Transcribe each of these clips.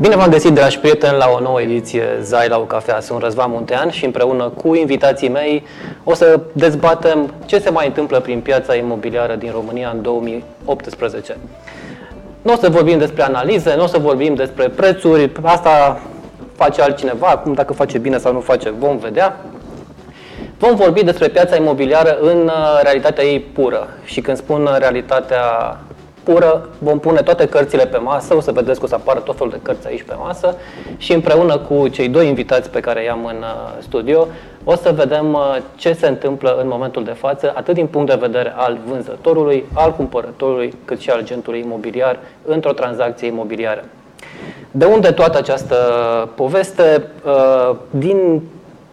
Bine v-am găsit, dragi prieteni, la o nouă ediție Zai la o cafea. Sunt Răzvan Muntean și împreună cu invitații mei o să dezbatem ce se mai întâmplă prin piața imobiliară din România în 2018. Nu o să vorbim despre analize, nu o să vorbim despre prețuri, asta face altcineva, acum dacă face bine sau nu face, vom vedea. Vom vorbi despre piața imobiliară în uh, realitatea ei pură. Și când spun realitatea pură, vom pune toate cărțile pe masă, o să vedeți că o să apară tot felul de cărți aici pe masă și împreună cu cei doi invitați pe care i-am în uh, studio, o să vedem uh, ce se întâmplă în momentul de față, atât din punct de vedere al vânzătorului, al cumpărătorului, cât și al agentului imobiliar într-o tranzacție imobiliară. De unde toată această poveste? Uh, din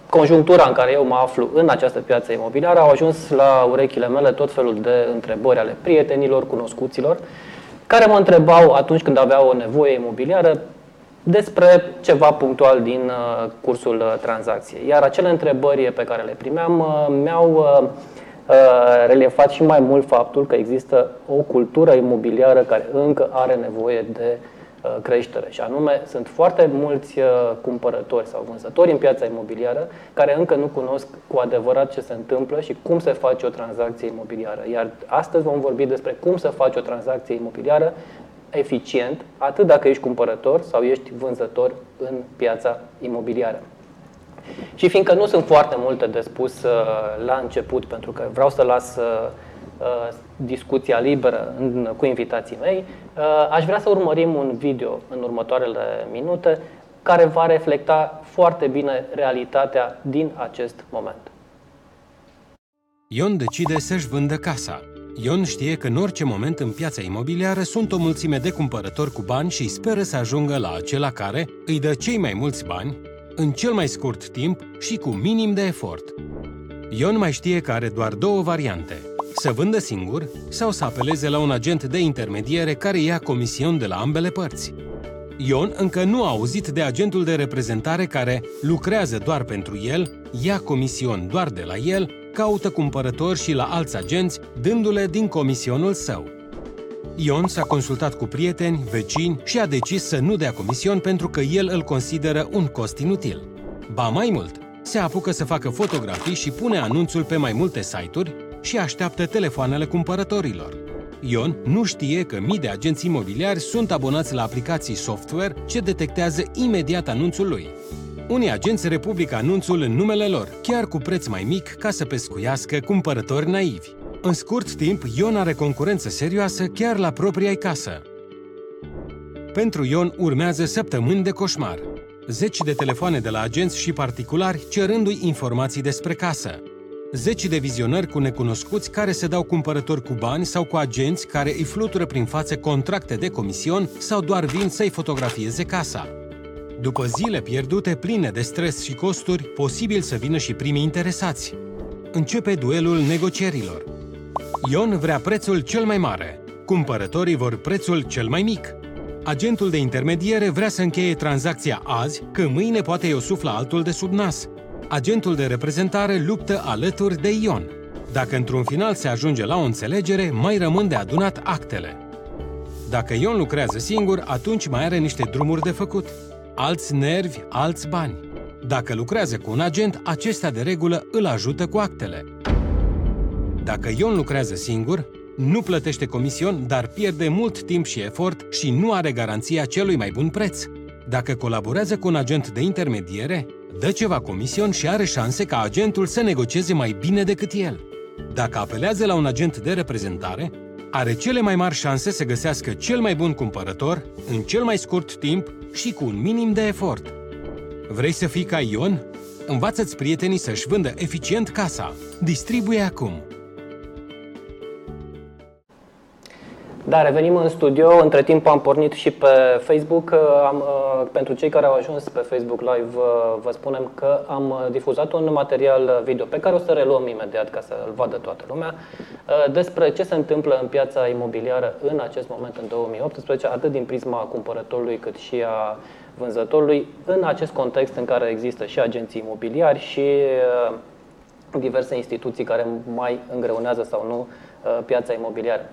conjunctura în care eu mă aflu în această piață imobiliară, au ajuns la urechile mele tot felul de întrebări ale prietenilor, cunoscuților, care mă întrebau atunci când aveau o nevoie imobiliară despre ceva punctual din uh, cursul uh, tranzacției. Iar acele întrebări pe care le primeam uh, mi-au reliefat și mai mult faptul că există o cultură imobiliară care încă are nevoie de Uh, creștere. Și anume, sunt foarte mulți uh, cumpărători sau vânzători în piața imobiliară care încă nu cunosc cu adevărat ce se întâmplă și cum se face o tranzacție imobiliară. Iar astăzi vom vorbi despre cum să faci o tranzacție imobiliară eficient, atât dacă ești cumpărător sau ești vânzător în piața imobiliară. Și fiindcă nu sunt foarte multe de spus uh, la început, pentru că vreau să las Uh, discuția liberă în, cu invitații mei, uh, aș vrea să urmărim un video în următoarele minute care va reflecta foarte bine realitatea din acest moment. Ion decide să-și vândă casa. Ion știe că în orice moment în piața imobiliară sunt o mulțime de cumpărători cu bani și speră să ajungă la acela care îi dă cei mai mulți bani, în cel mai scurt timp și cu minim de efort. Ion mai știe că are doar două variante – să vândă singur sau să apeleze la un agent de intermediere care ia comision de la ambele părți. Ion încă nu a auzit de agentul de reprezentare care lucrează doar pentru el, ia comision doar de la el, caută cumpărători și la alți agenți, dându-le din comisionul său. Ion s-a consultat cu prieteni, vecini și a decis să nu dea comision pentru că el îl consideră un cost inutil. Ba mai mult, se apucă să facă fotografii și pune anunțul pe mai multe site-uri, și așteaptă telefoanele cumpărătorilor. Ion nu știe că mii de agenți imobiliari sunt abonați la aplicații software ce detectează imediat anunțul lui. Unii agenți republică anunțul în numele lor, chiar cu preț mai mic, ca să pescuiască cumpărători naivi. În scurt timp, Ion are concurență serioasă chiar la propria casă. Pentru Ion urmează săptămâni de coșmar. Zeci de telefoane de la agenți și particulari cerându-i informații despre casă zeci de vizionări cu necunoscuți care se dau cumpărători cu bani sau cu agenți care îi flutură prin față contracte de comision sau doar vin să-i fotografieze casa. După zile pierdute pline de stres și costuri, posibil să vină și primii interesați. Începe duelul negocierilor. Ion vrea prețul cel mai mare, cumpărătorii vor prețul cel mai mic. Agentul de intermediere vrea să încheie tranzacția azi, că mâine poate i-o sufla altul de sub nas agentul de reprezentare luptă alături de Ion. Dacă într-un final se ajunge la o înțelegere, mai rămân de adunat actele. Dacă Ion lucrează singur, atunci mai are niște drumuri de făcut. Alți nervi, alți bani. Dacă lucrează cu un agent, acesta de regulă îl ajută cu actele. Dacă Ion lucrează singur, nu plătește comision, dar pierde mult timp și efort și nu are garanția celui mai bun preț. Dacă colaborează cu un agent de intermediere, dă ceva comision și are șanse ca agentul să negocieze mai bine decât el. Dacă apelează la un agent de reprezentare, are cele mai mari șanse să găsească cel mai bun cumpărător în cel mai scurt timp și cu un minim de efort. Vrei să fii ca Ion? Învață-ți prietenii să-și vândă eficient casa. Distribuie acum! Da, revenim în studio. Între timp am pornit și pe Facebook. Am, uh, pentru cei care au ajuns pe Facebook Live, uh, vă spunem că am difuzat un material video pe care o să reluăm imediat ca să-l vadă toată lumea uh, despre ce se întâmplă în piața imobiliară în acest moment, în 2018, atât din prisma cumpărătorului cât și a vânzătorului, în acest context în care există și agenții imobiliari și diverse instituții care mai îngreunează sau nu piața imobiliară.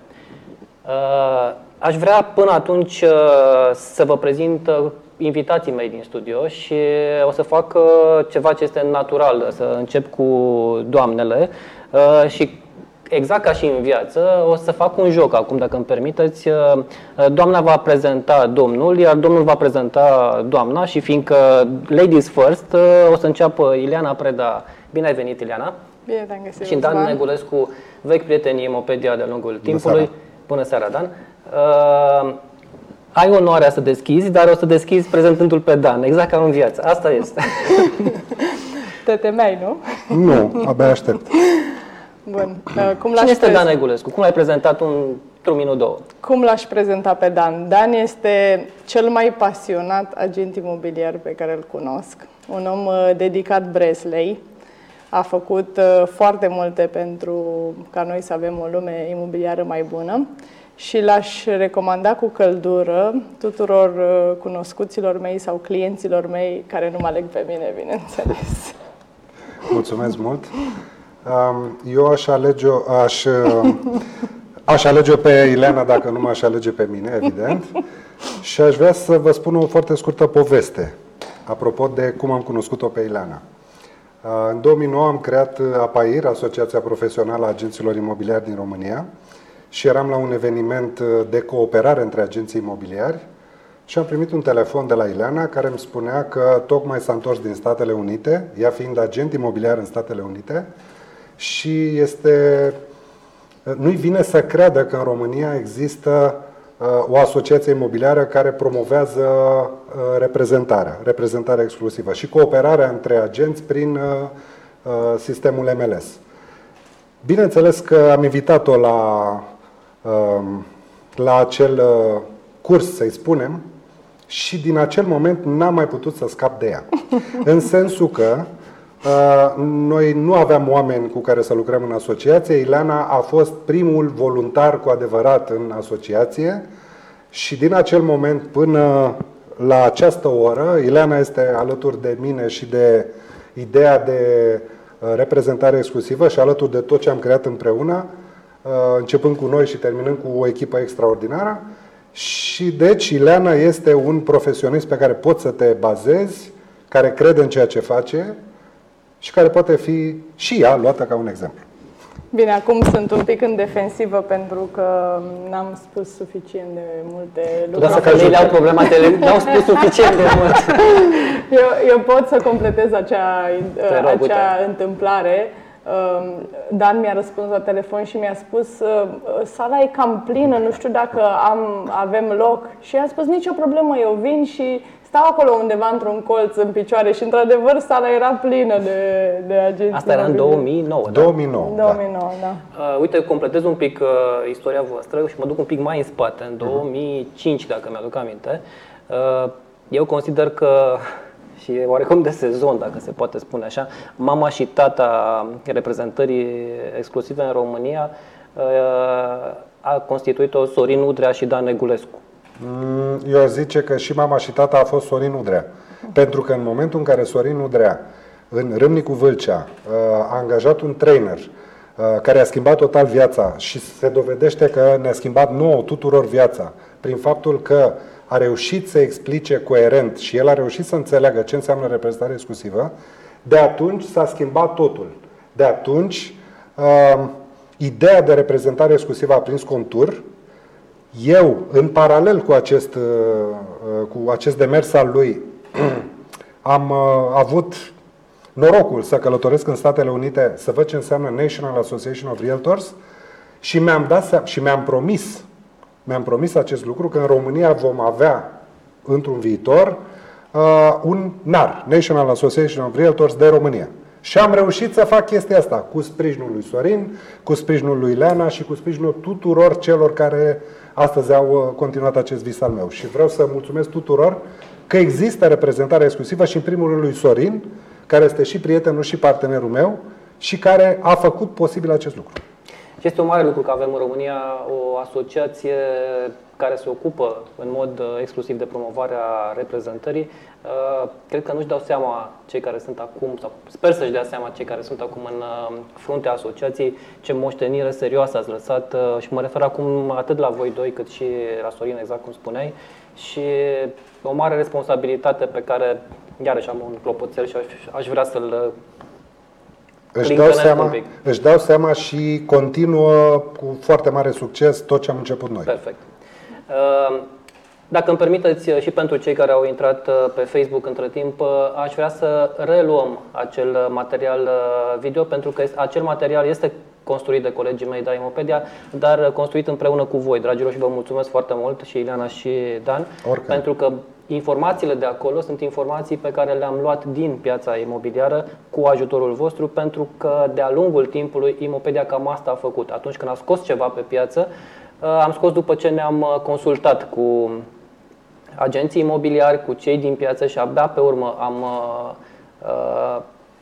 Uh, aș vrea până atunci uh, să vă prezint uh, invitații mei din studio și o să fac ceva ce este natural, să încep cu doamnele și exact ca și în viață, o să fac un joc acum, dacă îmi permiteți. Doamna va prezenta domnul, iar domnul va prezenta doamna și fiindcă ladies first, o să înceapă Ileana Preda. Bine ai venit, Ileana! Bine te-am găsit, Și Dan Negulescu, vechi prieten Imopedia de lungul timpului. Seara. Bună seara, Dan! Uh, ai onoarea să deschizi, dar o să deschizi prezentându-l pe Dan, exact ca în viață. Asta este. Te temeai, nu? Nu, abia aștept. Bun. Uh, cum Cine este Dan Negulescu? Cum l-ai prezentat un, într-un minut, două? Cum l-aș prezenta pe Dan? Dan este cel mai pasionat agent imobiliar pe care îl cunosc. Un om uh, dedicat Breslei, a făcut uh, foarte multe pentru ca noi să avem o lume imobiliară mai bună și l-aș recomanda cu căldură tuturor uh, cunoscuților mei sau clienților mei care nu mă aleg pe mine, bineînțeles. Mulțumesc mult! Um, eu aș alege, aș, uh, aș alege pe Ileana dacă nu m-aș alege pe mine, evident. Și aș vrea să vă spun o foarte scurtă poveste apropo de cum am cunoscut-o pe Ileana. În 2009 am creat APAIR, Asociația Profesională a Agenților Imobiliari din România, și eram la un eveniment de cooperare între agenții imobiliari și am primit un telefon de la Ileana care îmi spunea că tocmai s-a întors din Statele Unite, ea fiind agent imobiliar în Statele Unite, și este nu-i vine să creadă că în România există o asociație imobiliară care promovează uh, reprezentarea, reprezentarea exclusivă și cooperarea între agenți prin uh, uh, sistemul MLS. Bineînțeles că am invitat-o la, um, la acel curs, să-i spunem, și din acel moment n-am mai putut să scap de ea. În sensul că noi nu aveam oameni cu care să lucrăm în asociație. Ileana a fost primul voluntar cu adevărat în asociație și din acel moment până la această oră, Ileana este alături de mine și de ideea de uh, reprezentare exclusivă și alături de tot ce am creat împreună, uh, începând cu noi și terminând cu o echipă extraordinară. Și deci Ileana este un profesionist pe care poți să te bazezi, care crede în ceea ce face și care poate fi și ea luată ca un exemplu. Bine, acum sunt un pic în defensivă pentru că n-am spus suficient de multe lucruri. Dar să le au problema de n-au spus suficient de mult. eu, eu pot să completez acea, rog, acea întâmplare. Um, Dan mi-a răspuns la telefon și mi-a spus uh, sala e cam plină, nu știu dacă am, avem loc. Și i-am spus nicio problemă, eu vin și stau acolo undeva într-un colț în picioare și într-adevăr sala era plină de, de agenți. Asta era în 2009, da? 2009, 2009 da. da. Uh, uite, completez un pic uh, istoria voastră și mă duc un pic mai în spate, în 2005, uh-huh. dacă mi-aduc aminte. Uh, eu consider că și e oarecum de sezon, dacă se poate spune așa, mama și tata reprezentării exclusive în România uh, a constituit-o Sorin Udrea și Dan Negulescu. Mm, eu aș zice că și mama și tata a fost Sorin Udrea. Pentru că în momentul în care Sorin Udrea, în Râmnicu Vâlcea, uh, a angajat un trainer uh, care a schimbat total viața și se dovedește că ne-a schimbat nouă tuturor viața prin faptul că a reușit să explice coerent și el a reușit să înțeleagă ce înseamnă reprezentare exclusivă, de atunci s-a schimbat totul. De atunci, uh, ideea de reprezentare exclusivă a prins contur, eu, în paralel cu acest, uh, uh, cu acest demers al lui, am uh, avut norocul să călătoresc în Statele Unite să văd ce înseamnă National Association of Realtors și mi-am dat și mi-am promis, mi-am promis acest lucru că în România vom avea într-un viitor un NAR, National Association of Realtors de România. Și am reușit să fac chestia asta cu sprijinul lui Sorin, cu sprijinul lui Leana și cu sprijinul tuturor celor care astăzi au uh, continuat acest vis al meu. Și vreau să mulțumesc tuturor că există reprezentare exclusivă și în primul rând lui Sorin, care este și prietenul și partenerul meu și care a făcut posibil acest lucru. Și este un mare lucru că avem în România o asociație care se ocupă în mod uh, exclusiv de promovarea reprezentării. Uh, cred că nu-și dau seama cei care sunt acum, sau sper să-și dea seama cei care sunt acum în uh, fruntea asociației, ce moștenire serioasă ați lăsat și mă refer acum atât la voi doi cât și la Sorin, exact cum spuneai, și o mare responsabilitate pe care, iarăși am un clopoțel și aș, aș vrea să-l își dau, seama, își dau seama și continuă cu foarte mare succes tot ce am început noi. Perfect. Uh, dacă îmi permiteți uh, și pentru cei care au intrat uh, pe Facebook între timp, aș vrea să reluăm acel material video pentru că acel material este construit de colegii mei de Imopedia, dar construit împreună cu voi, dragilor, și vă mulțumesc foarte mult și Ileana și Dan, Oricând. pentru că informațiile de acolo sunt informații pe care le-am luat din piața imobiliară cu ajutorul vostru, pentru că de-a lungul timpului Imopedia cam asta a făcut. Atunci când a scos ceva pe piață, uh, am scos după ce ne-am uh, consultat cu agenții imobiliari, cu cei din piață și abia pe urmă am uh, uh,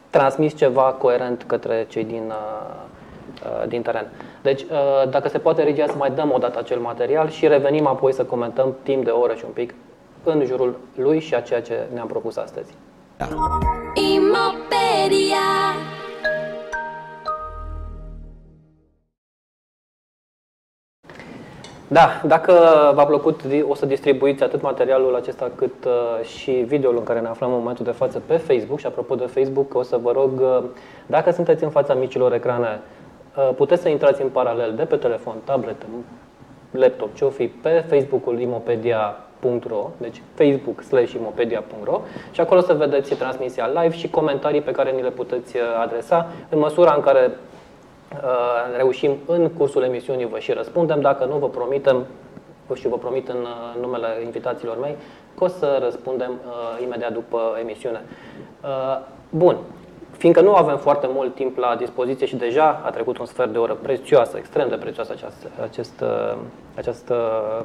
transmis ceva coerent către cei din, uh, din teren. Deci, uh, dacă se poate, regia, să mai dăm o dată acel material și revenim apoi să comentăm timp de o oră și un pic în jurul lui și a ceea ce ne-am propus astăzi. Da. Imopedia. Da, dacă v-a plăcut, o să distribuiți atât materialul acesta cât uh, și videoul în care ne aflăm în momentul de față pe Facebook. Și apropo de Facebook, o să vă rog, uh, dacă sunteți în fața micilor ecrane, uh, puteți să intrați în paralel de pe telefon, tablet, laptop, ce o fi, pe Facebook-ul Imopedia imopedia.ro, deci facebook slash imopedia.ro și acolo să vedeți transmisia live și comentarii pe care ni le puteți uh, adresa în măsura în care uh, reușim în cursul emisiunii vă și răspundem. Dacă nu, vă promitem și vă promit în uh, numele invitațiilor mei că o să răspundem uh, imediat după emisiune. Uh, bun, Fiindcă nu avem foarte mult timp la dispoziție și deja a trecut un sfert de oră prețioasă, extrem de prețioasă această, această, această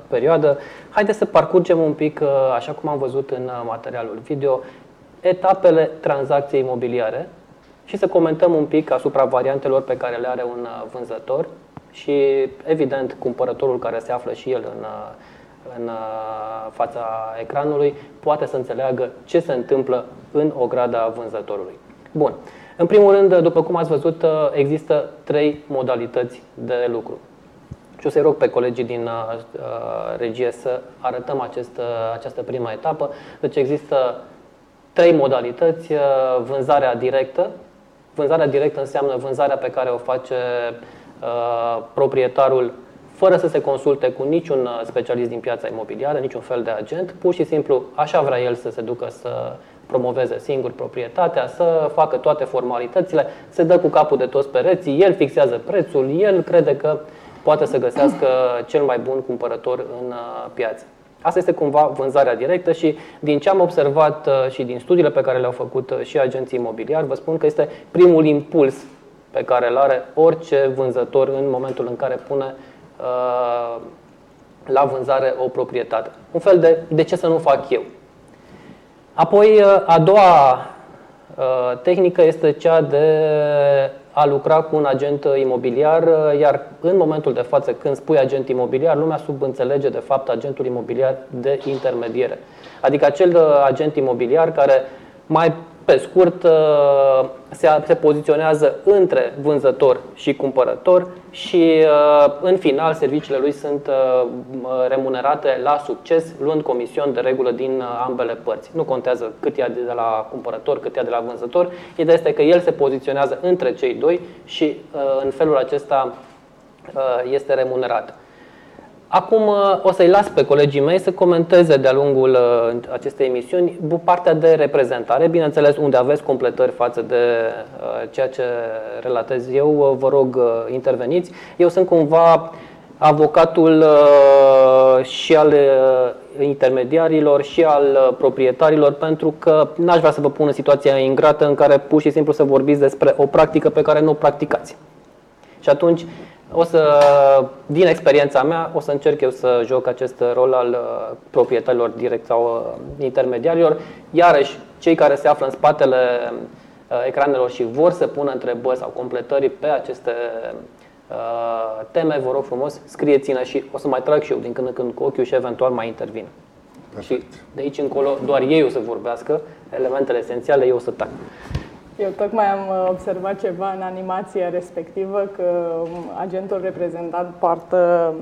perioadă, haideți să parcurgem un pic, așa cum am văzut în materialul video, etapele tranzacției imobiliare și să comentăm un pic asupra variantelor pe care le are un vânzător și, evident, cumpărătorul care se află și el în, în fața ecranului poate să înțeleagă ce se întâmplă în ograda vânzătorului. Bun. În primul rând, după cum ați văzut, există trei modalități de lucru. Și o să-i rog pe colegii din uh, regie să arătăm acest, uh, această prima etapă. Deci există trei modalități. Uh, vânzarea directă. Vânzarea directă înseamnă vânzarea pe care o face uh, proprietarul fără să se consulte cu niciun specialist din piața imobiliară, niciun fel de agent, pur și simplu așa vrea el să se ducă să promoveze singur proprietatea, să facă toate formalitățile, se dă cu capul de toți pereții, el fixează prețul, el crede că poate să găsească cel mai bun cumpărător în uh, piață. Asta este cumva vânzarea directă și din ce am observat uh, și din studiile pe care le-au făcut uh, și agenții imobiliari, vă spun că este primul impuls pe care îl are orice vânzător în momentul în care pune la vânzare o proprietate. Un fel de de ce să nu fac eu? Apoi, uh, a doua uh, tehnică este cea de a lucra cu un agent imobiliar, uh, iar în momentul de față, când spui agent imobiliar, lumea subînțelege de fapt agentul imobiliar de intermediere. Adică acel agent imobiliar care mai pe scurt, uh, se, se poziționează între vânzător și cumpărător și uh, în final serviciile lui sunt uh, remunerate la succes, luând comision de regulă din ambele părți. Nu contează cât ia de la cumpărător, cât ia de la vânzător. Ideea este că el se poziționează între cei doi și în felul acesta este remunerat. Acum uh, o să-i las pe colegii mei să comenteze de-a lungul uh, acestei emisiuni partea de reprezentare, bineînțeles unde aveți completări față de uh, ceea ce relatez eu, vă rog interveniți. Eu sunt cumva avocatul și al intermediarilor și al proprietarilor pentru că n-aș vrea să vă pun în situația ingrată în care pur și simplu să vorbiți despre o practică pe care nu o practicați. Și atunci o să, din experiența mea, o să încerc eu să joc acest rol al uh, proprietarilor direct sau uh, intermediarilor. Iarăși, cei care se află în spatele uh, ecranelor și vor să pună întrebări sau completări pe aceste uh, teme, vă rog frumos, scrieți-ne și o să mai trag și eu din când în când cu ochiul și eventual mai intervin. Perfect. Și de aici încolo doar ei o să vorbească, elementele esențiale eu o să tac. Eu tocmai am uh, observat ceva în animația respectivă, că um, agentul reprezentant poartă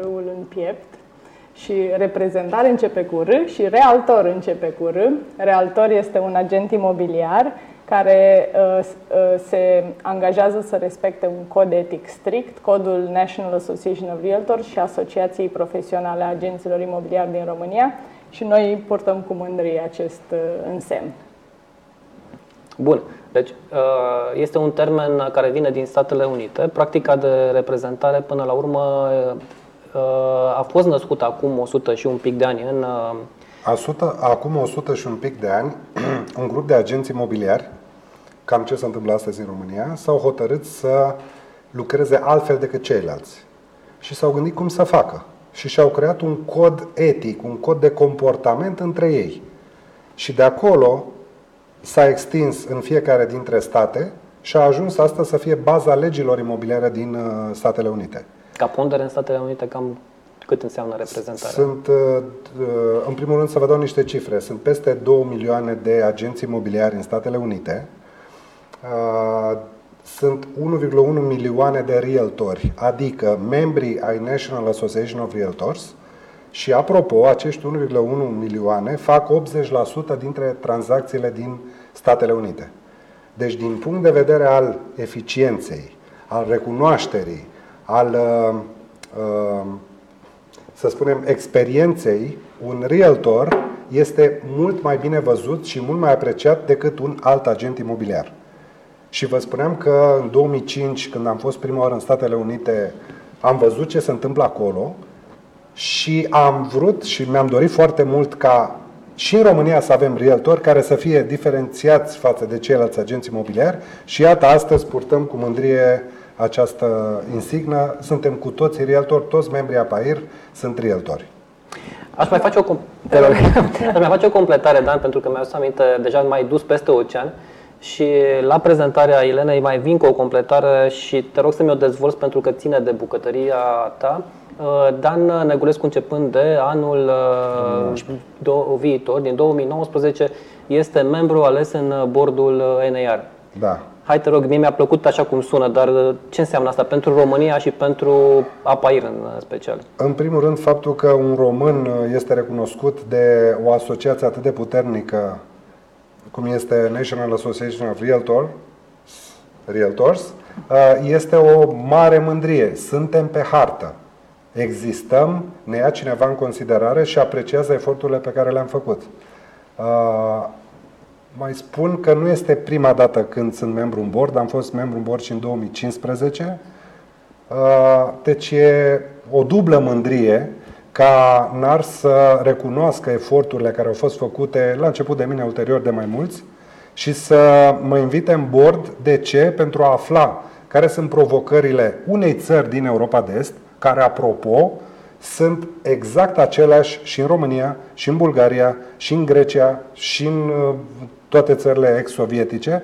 râul în piept și reprezentare începe cu R și realtor începe cu R. Realtor este un agent imobiliar care uh, uh, se angajează să respecte un cod etic strict, codul National Association of Realtors și Asociației Profesionale a Agenților Imobiliari din România și noi purtăm cu mândrie acest uh, însemn. Bun. Deci uh, este un termen care vine din Statele Unite. Practica de reprezentare până la urmă uh, a fost născută acum 100 și un pic de ani în 100, acum 100 și un pic de ani, un grup de agenți imobiliari, cam ce se întâmplă astăzi în România, s-au hotărât să lucreze altfel decât ceilalți. Și s-au gândit cum să facă. Și și-au creat un cod etic, un cod de comportament între ei. Și de acolo s-a extins în fiecare dintre state și a ajuns asta să fie baza legilor imobiliare din uh, Statele Unite. Ca pondere în Statele Unite, cam cât înseamnă reprezentarea? Sunt, uh, uh, în primul rând, să vă dau niște cifre. Sunt peste 2 milioane de agenți imobiliari în Statele Unite. Sunt 1,1 milioane de realtori, adică membrii ai National Association of Realtors, și apropo, acești 1,1 milioane fac 80% dintre tranzacțiile din Statele Unite. Deci, din punct de vedere al eficienței, al recunoașterii, al, uh, uh, să spunem, experienței, un realtor este mult mai bine văzut și mult mai apreciat decât un alt agent imobiliar. Și vă spuneam că în 2005, când am fost prima oară în Statele Unite, am văzut ce se întâmplă acolo și am vrut și mi-am dorit foarte mult ca și în România să avem realtori care să fie diferențiați față de ceilalți agenți imobiliari și iată, astăzi purtăm cu mândrie această insignă. Suntem cu toții realtori, toți membrii APAIR sunt realtori. Aș mai face o, com- Aș mai face o completare, Dan, pentru că mi-au aminte, deja mai dus peste ocean și la prezentarea Elenei mai vin cu o completare și te rog să mi-o dezvolți pentru că ține de bucătăria ta. Uh, Dan Negulescu, începând de anul uh, viitor, din 2019, este membru ales în bordul uh, NAR. Da. Hai te rog, mie mi-a plăcut așa cum sună, dar ce înseamnă asta pentru România și pentru APAIR în special? În primul rând, faptul că un român este recunoscut de o asociație atât de puternică cum este National Association of Realtors, Realtors este o mare mândrie. Suntem pe hartă existăm, ne ia cineva în considerare și apreciază eforturile pe care le-am făcut. Uh, mai spun că nu este prima dată când sunt membru în board, am fost membru în board și în 2015. Uh, deci e o dublă mândrie ca NAR să recunoască eforturile care au fost făcute la început de mine, ulterior de mai mulți, și să mă invite în board. De ce? Pentru a afla care sunt provocările unei țări din Europa de Est, care, apropo, sunt exact aceleași și în România, și în Bulgaria, și în Grecia, și în uh, toate țările ex-sovietice,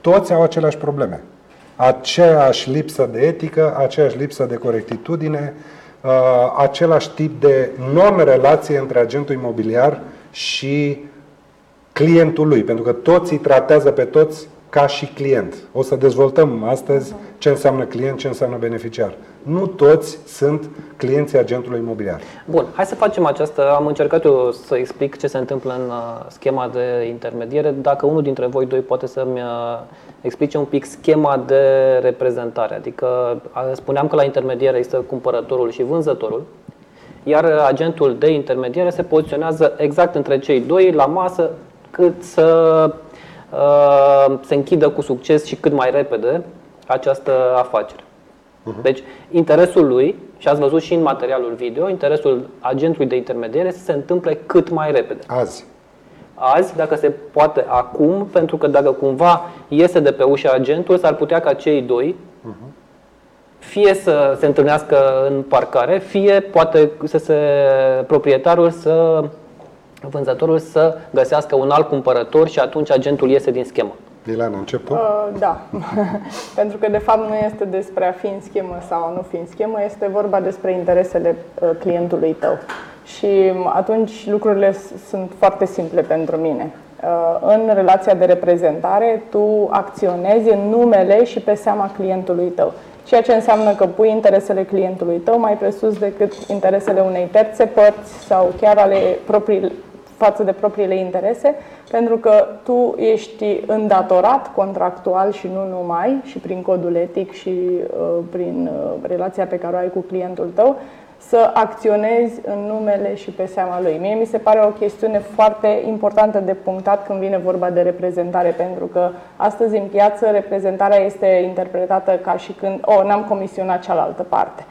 toți au aceleași probleme. Aceeași lipsă de etică, aceeași lipsă de corectitudine, uh, același tip de non-relație între agentul imobiliar și clientul lui, pentru că toți îi tratează pe toți ca și client. O să dezvoltăm astăzi ce înseamnă client, ce înseamnă beneficiar. Nu toți sunt clienții agentului imobiliar. Bun, hai să facem această. Am încercat eu să explic ce se întâmplă în uh, schema de intermediere. Dacă unul dintre voi doi poate să-mi uh, explice un pic schema de reprezentare. Adică uh, spuneam că la intermediere există cumpărătorul și vânzătorul, iar agentul de intermediere se poziționează exact între cei doi la masă cât să Uh, se închidă cu succes și cât mai repede această afacere. Uh-huh. Deci, interesul lui, și ați văzut și în materialul video, interesul agentului de intermediere să se întâmple cât mai repede. Azi. Azi, dacă se poate acum, pentru că dacă cumva iese de pe ușa agentul, s-ar putea ca cei doi uh-huh. fie să se întâlnească în parcare, fie poate să se proprietarul să vânzătorul să găsească un alt cumpărător și atunci agentul iese din schemă. Ileana, încep tu? Uh, da, pentru că de fapt nu este despre a fi în schemă sau a nu fi în schemă, este vorba despre interesele uh, clientului tău. Și atunci lucrurile sunt foarte simple pentru mine. Uh, în relația de reprezentare, tu acționezi în numele și pe seama clientului tău. Ceea ce înseamnă că pui interesele clientului tău mai presus decât interesele unei terțe părți sau chiar ale proprii, față de propriile interese, pentru că tu ești îndatorat contractual și nu numai, și prin codul etic și uh, prin uh, relația pe care o ai cu clientul tău, să acționezi în numele și pe seama lui. Mie mi se pare o chestiune foarte importantă de punctat când vine vorba de reprezentare, pentru că astăzi în piață reprezentarea este interpretată ca și când, o, oh, n-am comisionat cealaltă parte.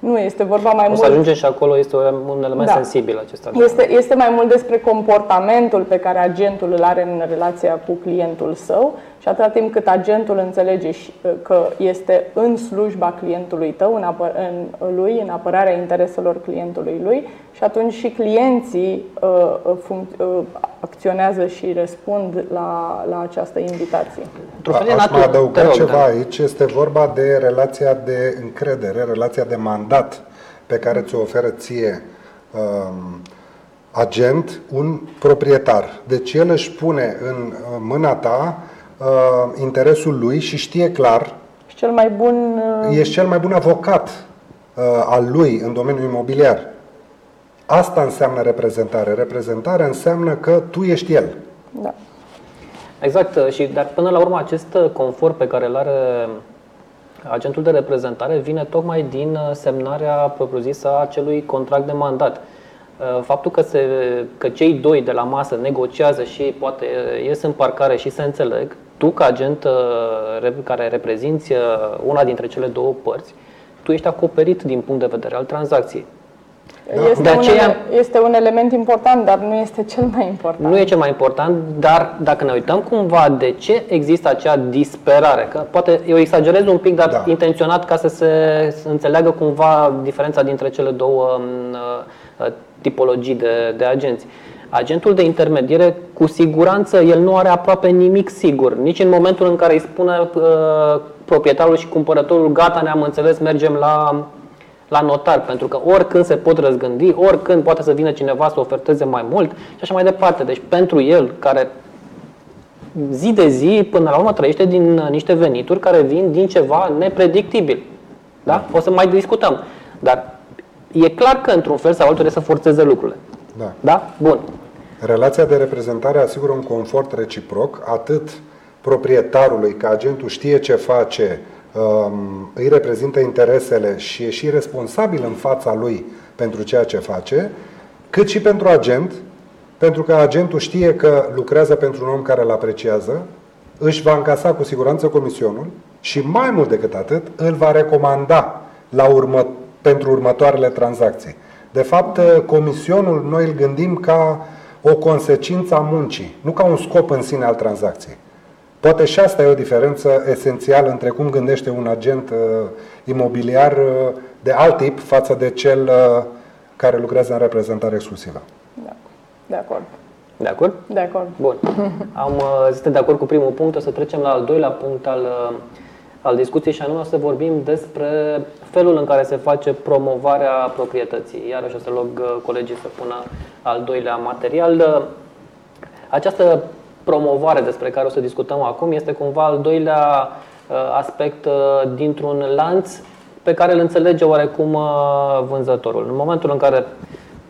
Nu, este vorba mai o mult... să ajungem și acolo, este un element da. sensibil acesta. Este, este mai mult despre comportamentul pe care agentul îl are în relația cu clientul său și atâta timp cât agentul înțelege uh, că este în slujba clientului tău, în, apă, în lui, în apărarea intereselor clientului lui, și atunci și clienții uh, func- uh, acționează și răspund la, la această invitație. Aș mai adăuga ceva da. aici. Este vorba de relația de încredere, relația de mandat pe care ți-o oferă ție um, agent, un proprietar. Deci el își pune în mâna ta uh, interesul lui și știe clar. Și cel mai bun. Uh... Ești cel mai bun avocat uh, al lui în domeniul imobiliar. Asta înseamnă reprezentare. Reprezentarea înseamnă că tu ești el. Da. Exact. Uh, și, dar până la urmă acest uh, confort pe care îl are agentul de reprezentare vine tocmai din uh, semnarea propriu-zisă a acelui contract de mandat. Faptul că, se, că cei doi de la masă negociază și poate ies în parcare și se înțeleg, tu ca agent care reprezinți una dintre cele două părți, tu ești acoperit din punct de vedere al tranzacției. Da. Este, de aceea, un, este un element important, dar nu este cel mai important. Nu e cel mai important, dar dacă ne uităm cumva de ce există acea disperare, că poate eu exagerez un pic, dar da. intenționat ca să se să înțeleagă cumva diferența dintre cele două mm, uh, tipologii de, de agenți. Agentul de intermediere, cu siguranță, el nu are aproape nimic sigur. Nici în momentul în care îi spune uh, proprietarul și cumpărătorul, gata, ne-am înțeles, mergem la la notar, pentru că oricând se pot răzgândi, oricând poate să vină cineva să oferteze mai mult și așa mai departe. Deci pentru el, care zi de zi, până la urmă, trăiește din niște venituri care vin din ceva nepredictibil. Da? O să mai discutăm. Dar e clar că, într-un fel sau altul, trebuie să forțeze lucrurile. Da. Da? Bun. Relația de reprezentare asigură un confort reciproc, atât proprietarului, că agentul știe ce face, Um, îi reprezintă interesele și e și responsabil în fața lui pentru ceea ce face, cât și pentru agent, pentru că agentul știe că lucrează pentru un om care îl apreciază, își va încasa cu siguranță comisionul și mai mult decât atât, îl va recomanda la urmă, pentru următoarele tranzacții. De fapt, comisionul noi îl gândim ca o consecință a muncii, nu ca un scop în sine al tranzacției. Poate și asta e o diferență esențială între cum gândește un agent uh, imobiliar uh, de alt tip față de cel uh, care lucrează în reprezentare exclusivă. Da. De acord. De acord? De acord. Bun. Am, uh, suntem de acord cu primul punct, o să trecem la al doilea punct al, uh, al discuției și anume o să vorbim despre felul în care se face promovarea proprietății. Iarăși o să log uh, colegii să pună al doilea material. Această promovare despre care o să discutăm acum este cumva al doilea uh, aspect uh, dintr-un lanț pe care îl înțelege oarecum uh, vânzătorul. În momentul în care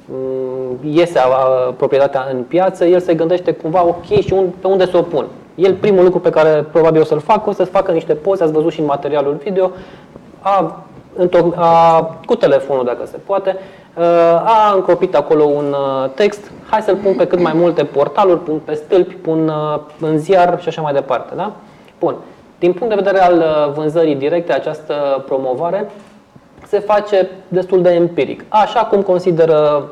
mm, iese proprietatea în piață, el se gândește cumva, ok, și pe unde să o pun? El primul lucru pe care probabil o să-l facă, o să-ți facă niște poze, ați văzut și în materialul video, a, a, cu telefonul dacă se poate, a încropit acolo un text hai să-l pun pe cât mai multe portaluri, pun pe stâlpi, pun uh, în ziar și așa mai departe. Da? Bun. Din punct de vedere al uh, vânzării directe, această promovare se face destul de empiric, așa cum consideră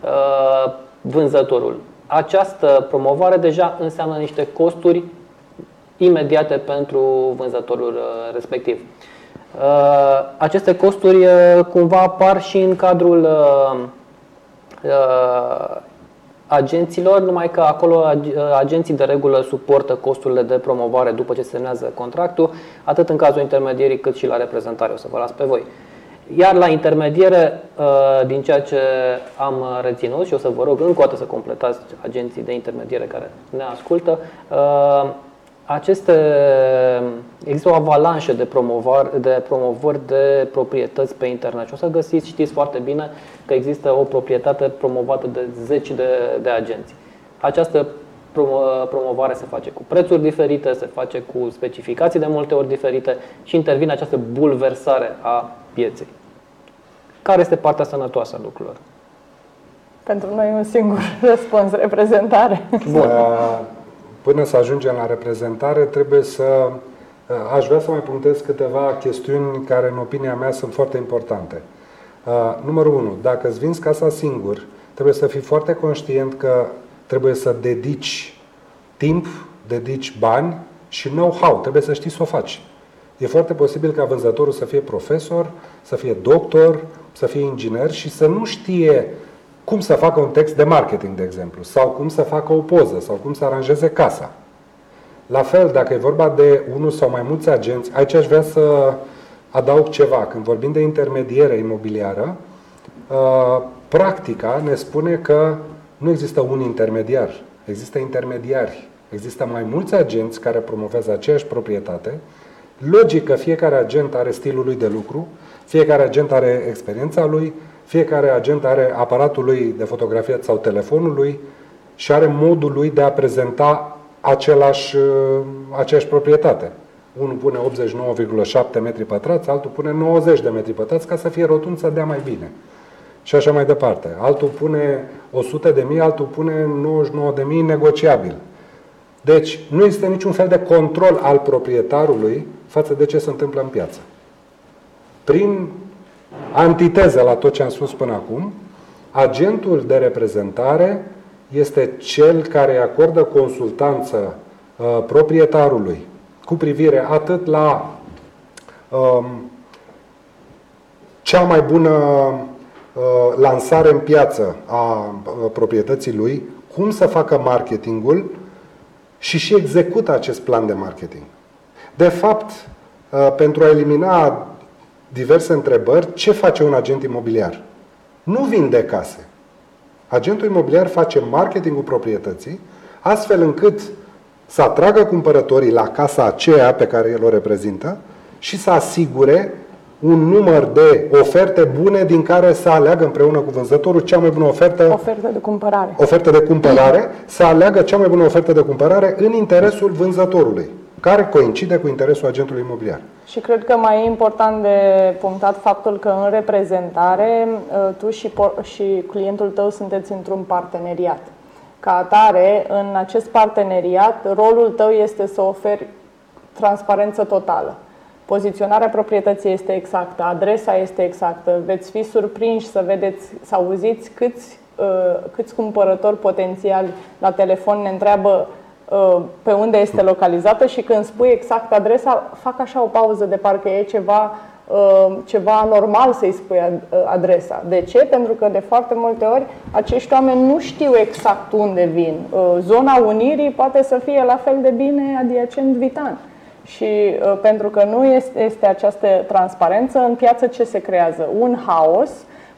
uh, vânzătorul. Această promovare deja înseamnă niște costuri imediate pentru vânzătorul uh, respectiv. Uh, aceste costuri uh, cumva apar și în cadrul agenților, numai că acolo agenții de regulă suportă costurile de promovare după ce semnează contractul, atât în cazul intermedierii cât și la reprezentare. O să vă las pe voi. Iar la intermediere, uh, din ceea ce am reținut și o să vă rog încă o dată să completați agenții de intermediere care ne ascultă, uh, aceste, există o avalanșă de, promovar, de promovări de proprietăți pe internet și o să găsiți, știți foarte bine că există o proprietate promovată de zeci de, de agenți. Această promovare se face cu prețuri diferite, se face cu specificații de multe ori diferite și intervine această bulversare a pieței. Care este partea sănătoasă a lucrurilor? Pentru noi un singur răspuns, reprezentare. Bun. Până să ajungem la reprezentare, trebuie să. Uh, aș vrea să mai punctez câteva chestiuni care, în opinia mea, sunt foarte importante. Uh, numărul 1. Dacă îți vinzi casa singur, trebuie să fii foarte conștient că trebuie să dedici timp, dedici bani și know-how. Trebuie să știi să o faci. E foarte posibil ca vânzătorul să fie profesor, să fie doctor, să fie inginer și să nu știe cum să facă un text de marketing, de exemplu, sau cum să facă o poză, sau cum să aranjeze casa. La fel, dacă e vorba de unul sau mai mulți agenți, aici aș vrea să adaug ceva. Când vorbim de intermediere imobiliară, uh, practica ne spune că nu există un intermediar, există intermediari. Există mai mulți agenți care promovează aceeași proprietate. Logic că fiecare agent are stilul lui de lucru, fiecare agent are experiența lui, fiecare agent are aparatul lui de fotografiat sau telefonul lui și are modul lui de a prezenta același, uh, aceeași proprietate. Unul pune 89,7 metri pătrați, altul pune 90 de metri pătrați ca să fie rotund să dea mai bine. Și așa mai departe. Altul pune 100 de mii, altul pune 99 de mii negociabil. Deci nu există niciun fel de control al proprietarului față de ce se întâmplă în piață. Prin antiteză la tot ce am spus până acum, agentul de reprezentare este cel care acordă consultanță uh, proprietarului cu privire atât la um, cea mai bună uh, lansare în piață a uh, proprietății lui, cum să facă marketingul și și execută acest plan de marketing. De fapt, uh, pentru a elimina diverse întrebări. Ce face un agent imobiliar? Nu vinde case. Agentul imobiliar face marketingul proprietății, astfel încât să atragă cumpărătorii la casa aceea pe care el o reprezintă și să asigure un număr de oferte bune din care să aleagă împreună cu vânzătorul cea mai bună ofertă. Ofertă de cumpărare. Ofertă de cumpărare, să aleagă cea mai bună ofertă de cumpărare în interesul vânzătorului care coincide cu interesul agentului imobiliar. Și cred că mai e important de punctat faptul că în reprezentare uh, tu și, și clientul tău sunteți într-un parteneriat. Ca atare, în acest parteneriat, rolul tău este să oferi transparență totală. Poziționarea proprietății este exactă, adresa este exactă, veți fi surprinși să vedeți, să auziți câți, uh, câți cumpărători potențiali la telefon ne întreabă Uh, pe unde este localizată și când spui exact adresa, fac așa o pauză de parcă e ceva, uh, ceva normal să-i spui uh, adresa. De ce? Pentru că de foarte multe ori acești oameni nu știu exact unde vin. Zona Unirii poate să fie la fel de bine adiacent Vitan. Și pentru că nu este, este această transparență, în piață ce se creează? Un haos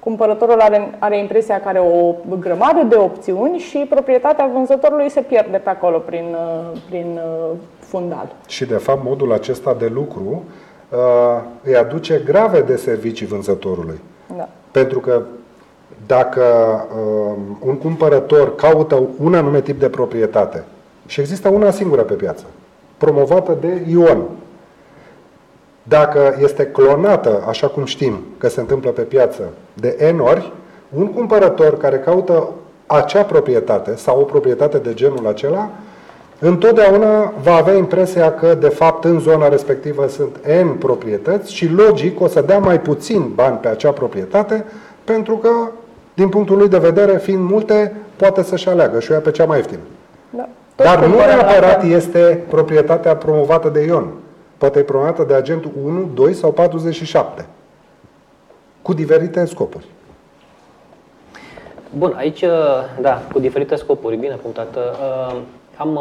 cumpărătorul are, are impresia că are o grămadă de opțiuni și proprietatea vânzătorului se pierde pe acolo prin, uh, prin uh, fundal. Și de fapt modul acesta de lucru uh, îi aduce grave de servicii vânzătorului. Da. Pentru că dacă uh, un cumpărător caută un anume tip de proprietate și există una singură pe piață, promovată de Ion, dacă este clonată, așa cum știm că se întâmplă pe piață, de N ori, un cumpărător care caută acea proprietate sau o proprietate de genul acela, întotdeauna va avea impresia că, de fapt, în zona respectivă sunt N proprietăți și, logic, o să dea mai puțin bani pe acea proprietate, pentru că, din punctul lui de vedere, fiind multe, poate să-și aleagă și o ia pe cea mai ieftină. Da. Dar nu neapărat este proprietatea promovată de Ion poate e programată de agentul 1, 2 sau 47, cu diferite scopuri. Bun, aici, uh, da, cu diferite scopuri, bine punctată. Uh, am,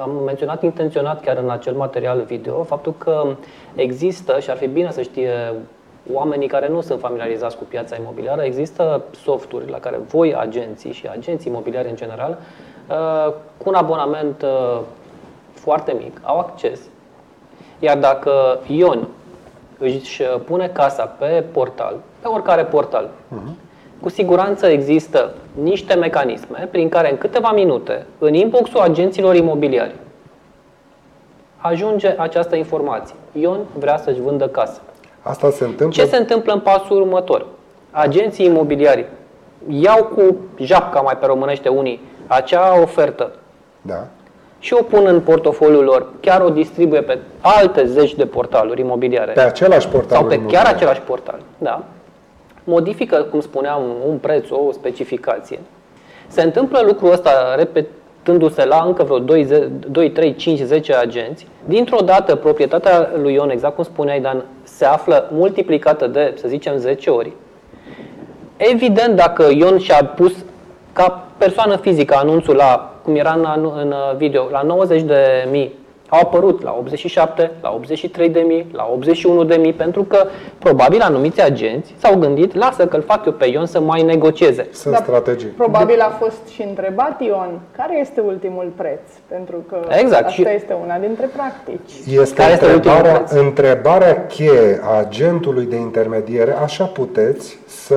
am menționat intenționat chiar în acel material video faptul că există, și ar fi bine să știe oamenii care nu sunt familiarizați cu piața imobiliară, există softuri la care voi, agenții și agenții imobiliari în general, cu un abonament foarte mic, au acces. Iar dacă Ion își pune casa pe portal, pe oricare portal, uh-huh. cu siguranță există niște mecanisme prin care în câteva minute, în inboxul agenților imobiliari, ajunge această informație. Ion vrea să-și vândă casa. Asta se întâmplă? Ce se întâmplă în pasul următor? Agenții imobiliari iau cu japca, mai pe românește unii, acea ofertă da și o pun în portofoliul lor, chiar o distribuie pe alte zeci de portaluri imobiliare. Pe același portal. Sau pe chiar același portal, da. Modifică, cum spuneam, un preț, o specificație. Se întâmplă lucrul ăsta repetându-se la încă vreo 2, 2 3, 5, 10 agenți. Dintr-o dată, proprietatea lui Ion, exact cum spuneai, Dan, se află multiplicată de, să zicem, 10 ori. Evident, dacă Ion și-a pus ca persoană fizică anunțul la cum era în, în video, la 90 de mii au apărut la 87, la 83 de mii, la 81 de mii, pentru că probabil anumiți agenți s-au gândit, lasă că-l fac eu pe Ion să mai negocieze. Sunt Dar strategii. Probabil a fost și întrebat Ion, care este ultimul preț? Pentru că exact. asta și... este una dintre practici. Este care întrebarea, este întrebarea cheie a agentului de intermediere, așa puteți să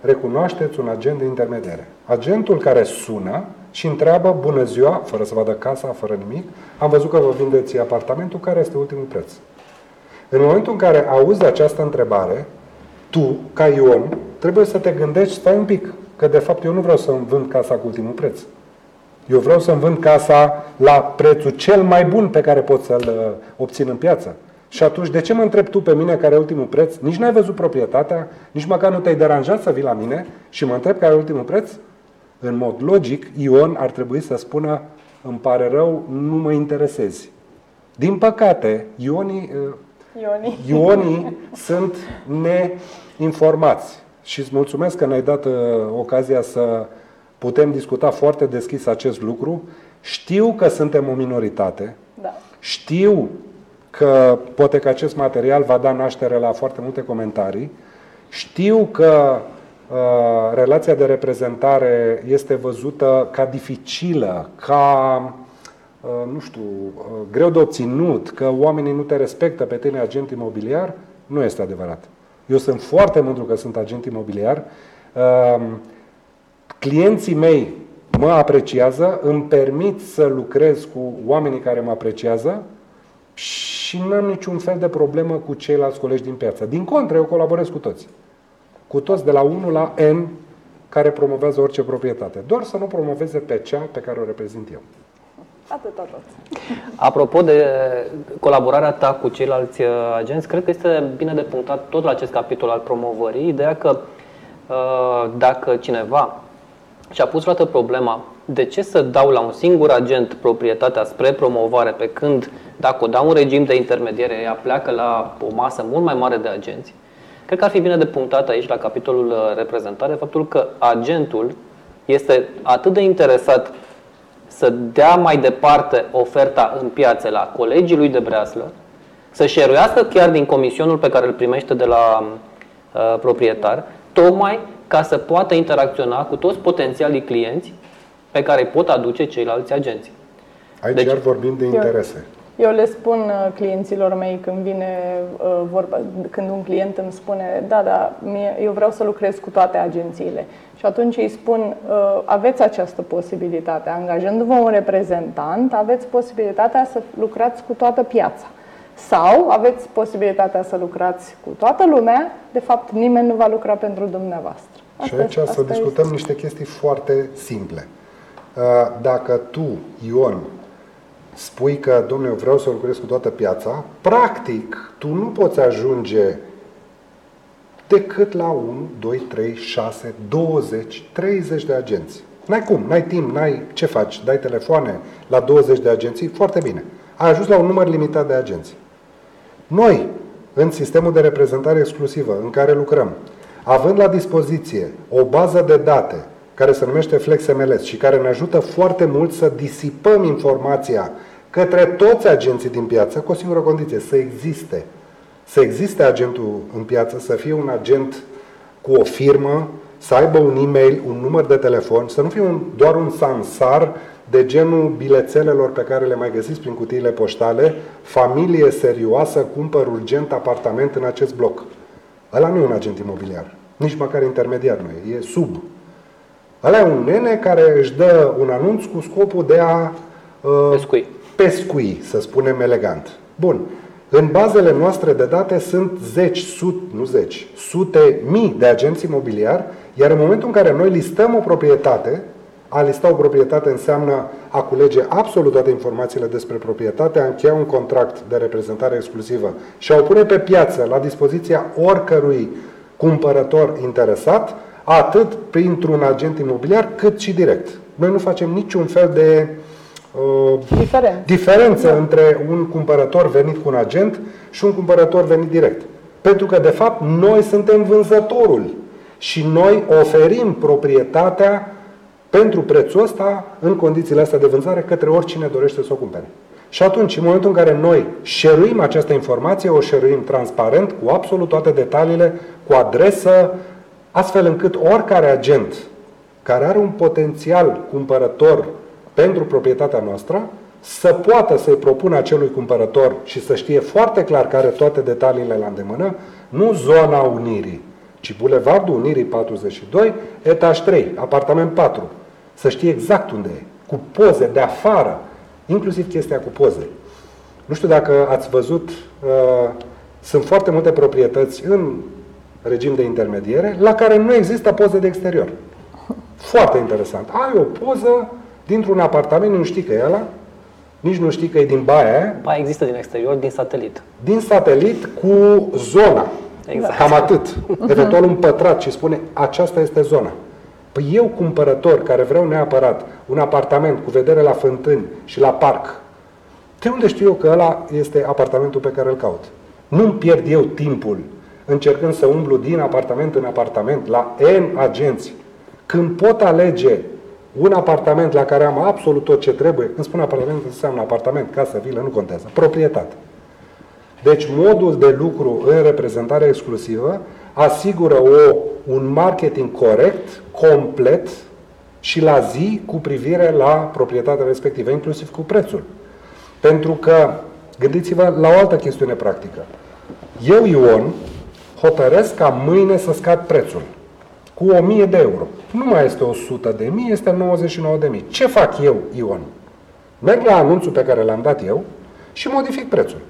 recunoașteți un agent de intermediere. Agentul care sună și întreabă, bună ziua, fără să vadă casa, fără nimic, am văzut că vă vindeți apartamentul, care este ultimul preț? În momentul în care auzi această întrebare, tu, ca Ion, trebuie să te gândești, stai un pic, că de fapt eu nu vreau să-mi vând casa cu ultimul preț. Eu vreau să-mi vând casa la prețul cel mai bun pe care pot să-l uh, obțin în piață. Și atunci, de ce mă întreb tu pe mine care e ultimul preț? Nici n-ai văzut proprietatea, nici măcar nu te-ai deranjat să vii la mine și mă întreb care e ultimul preț? În mod logic, Ion ar trebui să spună îmi pare rău, nu mă interesezi. Din păcate, Ionii, Ionii. Ionii sunt neinformați. Și îți mulțumesc că ne-ai dat uh, ocazia să putem discuta foarte deschis acest lucru. Știu că suntem o minoritate. Da. Știu că poate că acest material va da naștere la foarte multe comentarii. Știu că uh, relația de reprezentare este văzută ca dificilă, ca, uh, nu știu, uh, greu de obținut, că oamenii nu te respectă pe tine agent imobiliar, nu este adevărat. Eu sunt foarte mândru că sunt agent imobiliar. Uh, clienții mei mă apreciază, îmi permit să lucrez cu oamenii care mă apreciază și nu am niciun fel de problemă cu ceilalți colegi din piață. Din contră, eu colaborez cu toți. Cu toți de la 1 la N care promovează orice proprietate. Doar să nu promoveze pe cea pe care o reprezint eu. Atât, tot. Apropo de colaborarea ta cu ceilalți uh, agenți, cred că este bine de punctat tot la acest capitol al promovării, ideea că uh, dacă cineva și-a pus vreodată problema de ce să dau la un singur agent proprietatea spre promovare, pe când dacă o dau un regim de intermediere, ea pleacă la o masă mult mai mare de agenți. Cred că ar fi bine de punctat aici, la capitolul uh, reprezentare, faptul că agentul este atât de interesat să dea mai departe oferta în piață la colegii lui de breaslă, să șeruiască chiar din comisionul pe care îl primește de la uh, proprietar, tocmai ca să poată interacționa cu toți potențialii clienți pe care îi pot aduce ceilalți agenți. Aici deci, iar vorbim de interese. Eu, eu le spun uh, clienților mei când vine uh, vorba, când un client îmi spune, da, da, mie, eu vreau să lucrez cu toate agențiile. Și atunci îi spun, uh, aveți această posibilitate, angajându-vă un reprezentant, aveți posibilitatea să lucrați cu toată piața. Sau aveți posibilitatea să lucrați cu toată lumea, de fapt nimeni nu va lucra pentru dumneavoastră. Asta și aici să discutăm este. niște chestii foarte simple. Uh, dacă tu, Ion, spui că, domnule, eu vreau să lucrez cu toată piața, practic, tu nu poți ajunge decât la 1, 2, 3, 6, 20, 30 de agenți. N-ai cum, n-ai timp, n-ai ce faci, dai telefoane la 20 de agenții, foarte bine. Ai ajuns la un număr limitat de agenți. Noi, în sistemul de reprezentare exclusivă în care lucrăm, având la dispoziție o bază de date care se numește FlexMLS și care ne ajută foarte mult să disipăm informația către toți agenții din piață cu o singură condiție, să existe. Să existe agentul în piață, să fie un agent cu o firmă, să aibă un e-mail, un număr de telefon, să nu fie un, doar un samsar de genul bilețelelor pe care le mai găsiți prin cutiile poștale, familie serioasă, cumpăr urgent apartament în acest bloc. Ăla nu e un agent imobiliar, nici măcar intermediar nu e, e sub. Ăla e un nene care își dă un anunț cu scopul de a uh, pescui. pescui, să spunem elegant. Bun. În bazele noastre de date sunt zeci, sute, nu zeci, sute mii de agenți imobiliari, iar în momentul în care noi listăm o proprietate, a lista o proprietate înseamnă a culege absolut toate informațiile despre proprietate, a încheia un contract de reprezentare exclusivă și a o pune pe piață la dispoziția oricărui cumpărător interesat, atât printr-un agent imobiliar, cât și direct. Noi nu facem niciun fel de uh, Diferență, diferență da. între un cumpărător venit cu un agent și un cumpărător venit direct. Pentru că, de fapt, noi suntem vânzătorul și noi oferim proprietatea pentru prețul ăsta, în condițiile astea de vânzare, către oricine dorește să o cumpere. Și atunci, în momentul în care noi șeruim această informație, o șeruim transparent, cu absolut toate detaliile, cu adresă, astfel încât oricare agent care are un potențial cumpărător pentru proprietatea noastră, să poată să-i propună acelui cumpărător și să știe foarte clar care toate detaliile la îndemână, nu zona Unirii, ci Bulevardul Unirii 42, etaj 3, apartament 4. Să știe exact unde e, cu poze de afară, inclusiv chestia cu poze. Nu știu dacă ați văzut, uh, sunt foarte multe proprietăți în regim de intermediere la care nu există poze de exterior. Foarte interesant. Ai o poză dintr-un apartament, nu știi că e ăla, nici nu știi că e din baia aia. Ba există din exterior, din satelit. Din satelit cu zona. Exact. Cam atât. Eventual un pătrat și spune aceasta este zona. Păi eu, cumpărător, care vreau neapărat un apartament cu vedere la fântâni și la parc, de unde știu eu că ăla este apartamentul pe care îl caut? Nu-mi pierd eu timpul încercând să umblu din apartament în apartament la N agenți, când pot alege un apartament la care am absolut tot ce trebuie, când spun apartament, înseamnă apartament, casă, vilă, nu contează, proprietate. Deci modul de lucru în reprezentare exclusivă asigură o, un marketing corect, complet și la zi cu privire la proprietatea respectivă, inclusiv cu prețul. Pentru că, gândiți-vă la o altă chestiune practică. Eu, Ion, hotărăsc ca mâine să scad prețul cu 1000 de euro. Nu mai este 100 de mii, este 99 de mii. Ce fac eu, Ion? Merg la anunțul pe care l-am dat eu și modific prețul.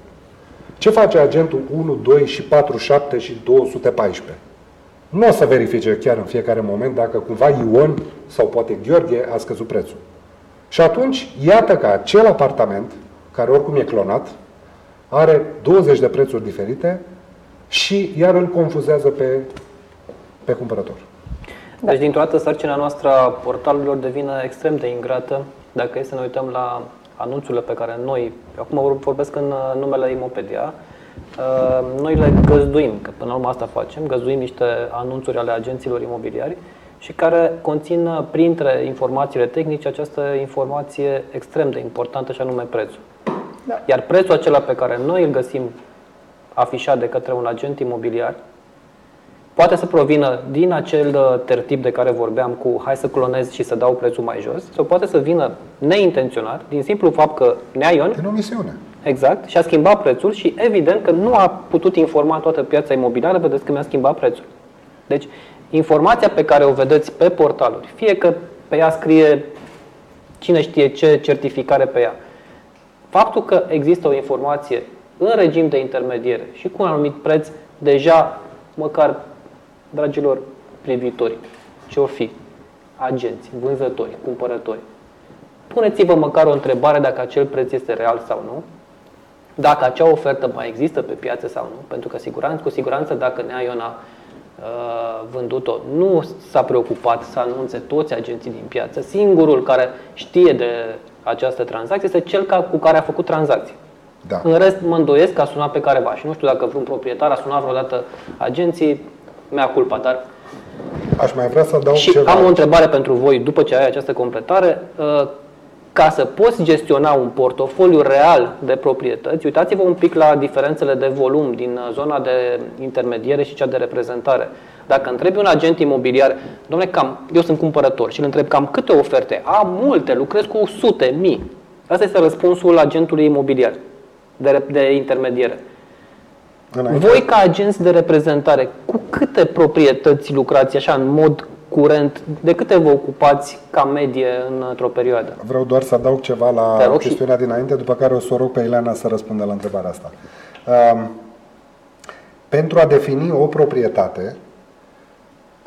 Ce face agentul 1, 2 și 4, 7 și 214? Nu o să verifice chiar în fiecare moment dacă cumva Ion sau poate Gheorghe a scăzut prețul. Și atunci, iată că acel apartament, care oricum e clonat, are 20 de prețuri diferite și iar îl confuzează pe, pe cumpărător. Deci, dintr-o dată, sarcina noastră a portalurilor devine extrem de ingrată dacă e să ne uităm la anunțurile pe care noi, acum vorbesc în uh, numele Imopedia, uh, noi le găzduim, că până la urmă asta facem, găzduim niște anunțuri ale agenților imobiliari și care conțin uh, printre informațiile tehnice această informație extrem de importantă și anume prețul. Da. Iar prețul acela pe care noi îl găsim afișat de către un agent imobiliar poate să provină din acel uh, tertip de care vorbeam cu hai să clonez și să dau prețul mai jos, sau poate să vină neintenționat, din simplu fapt că Nea Ion... Din omisiune. Exact, și a schimbat prețul și evident că nu a putut informa toată piața imobiliară, vedeți că mi-a schimbat prețul. Deci, informația pe care o vedeți pe portaluri, fie că pe ea scrie cine știe ce certificare pe ea, faptul că există o informație în regim de intermediere și cu un anumit preț, deja, măcar, dragilor privitori, ce o fi, agenți, vânzători, cumpărători, puneți-vă măcar o întrebare dacă acel preț este real sau nu, dacă acea ofertă mai există pe piață sau nu, pentru că siguranță, cu siguranță dacă Nea Iona a uh, vândut-o, nu s-a preocupat să anunțe toți agenții din piață. Singurul care știe de această tranzacție este cel cu care a făcut tranzacție. Da. În rest, mă îndoiesc că a sunat pe careva și nu știu dacă vreun proprietar a sunat vreodată agenții, mea culpa, dar Aș mai vrea să adaug Și ceva. am o întrebare pentru voi după ce ai această completare. Uh, Ca să poți gestiona un portofoliu real de proprietăți, uitați-vă un pic la diferențele de volum din uh, zona de intermediere și cea de reprezentare. Dacă întrebi un agent imobiliar, domnule, cam, eu sunt cumpărător și îl întreb cam câte oferte, am multe, lucrez cu sute, mii. Asta este răspunsul agentului imobiliar de, rep- de intermediere. Înainte. Voi, ca agenți de reprezentare, cu câte proprietăți lucrați așa în mod curent? De câte vă ocupați ca medie într-o perioadă? Vreau doar să adaug ceva la Te rog și- chestiunea dinainte, după care o să o rog pe Ileana să răspundă la întrebarea asta. Um, pentru a defini o proprietate,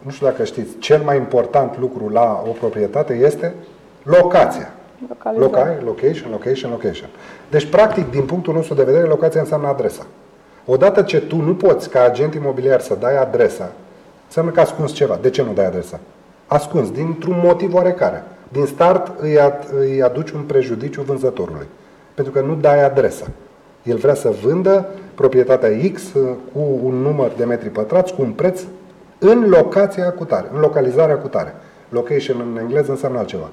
nu știu dacă știți, cel mai important lucru la o proprietate este locația. Localizare. Loca- location, location, location. Deci, practic, din punctul nostru de vedere, locația înseamnă adresa. Odată ce tu nu poți, ca agent imobiliar, să dai adresa, înseamnă că ascunzi ceva. De ce nu dai adresa? Ascunzi, dintr-un motiv oarecare. Din start îi, ad, îi aduci un prejudiciu vânzătorului. Pentru că nu dai adresa. El vrea să vândă proprietatea X cu un număr de metri pătrați, cu un preț în locația cu tare, în localizarea cu tare. Location în engleză înseamnă altceva.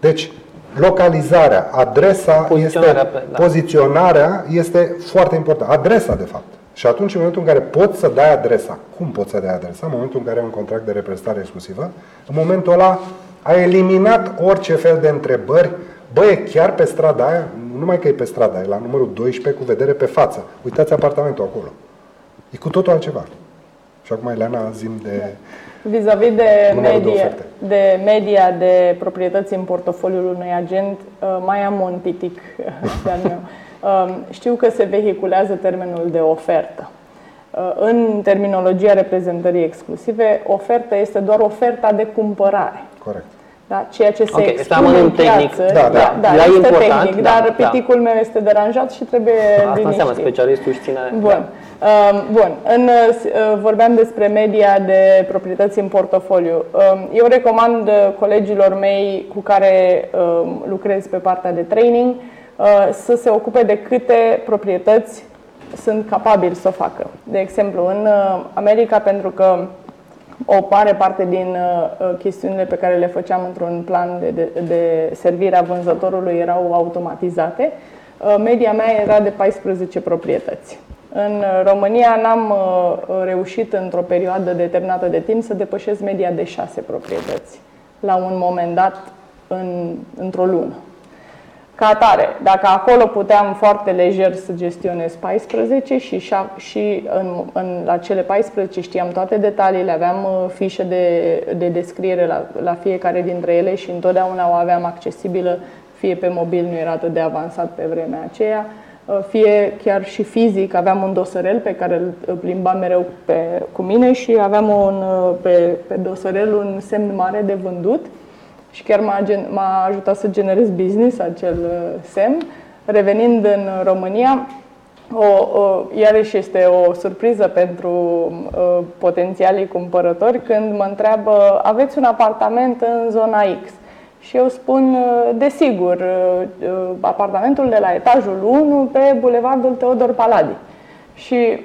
Deci, localizarea, adresa, Poziționarea este, pe- da. poziționarea este foarte importantă. Adresa, de fapt. Și atunci, în momentul în care poți să dai adresa, cum poți să dai adresa? În momentul în care ai un contract de reprezentare exclusivă, în momentul ăla ai eliminat orice fel de întrebări. Bă, e chiar pe strada aia? Nu numai că e pe strada aia, e la numărul 12 cu vedere pe față. Uitați apartamentul acolo. E cu totul altceva. Și acum, Ileana, zim de... Vis-a-vis de, Numărul de medie, oferte. de media de proprietăți în portofoliul unui agent, uh, mai am un pitic de-al meu. Um, Știu că se vehiculează termenul de ofertă. Uh, În terminologia reprezentării exclusive, oferta este doar oferta de cumpărare. Corect. Da? Ceea ce se Ok, este expune în amănunt tehnic. piață, Da, da. da, da, Da, e este important, tehnic, da, dar da. piticul meu este deranjat și trebuie Asta înseamnă liniștit. specialistul și ține... Bun. Um, Bun. În, uh, s- uh, vorbeam despre media de proprietăți în portofoliu. Um, Eu recomand uh, colegilor mei cu care um, lucrez pe partea de training uh, să se ocupe de câte proprietăți sunt capabili să o facă. De exemplu, în uh, America, pentru că o mare parte din uh, uh, chestiunile pe care le făceam într-un plan de, de, de servire a vânzătorului erau automatizate. Uh, Media mea era de 14 proprietăți. În uh, România n-am uh, reușit într-o perioadă determinată de timp să depășesc media de 6 proprietăți la un moment dat în, într-o lună. Ca atare, dacă acolo puteam foarte lejer să gestionez 14 și, șa- și în, în, la cele 14 știam toate detaliile, aveam uh, fișe de, de descriere la, la fiecare dintre ele și întotdeauna o aveam accesibilă, fie pe mobil, nu era atât de avansat pe vremea aceea, uh, fie chiar și fizic, aveam un dosărel pe care îl îl plimbam mereu pe, cu mine și aveam un, uh, pe, pe dosărel un semn mare de vândut și chiar m-a, gen- m-a ajutat să generez business acel uh, semn. Revenind în România, o, o, iarăși este o surpriză pentru uh, potențialii cumpărători când mă întreabă aveți un apartament în zona X? Și eu spun, uh, desigur, uh, uh, apartamentul de la etajul 1 pe Bulevardul Teodor Paladi. Și uh,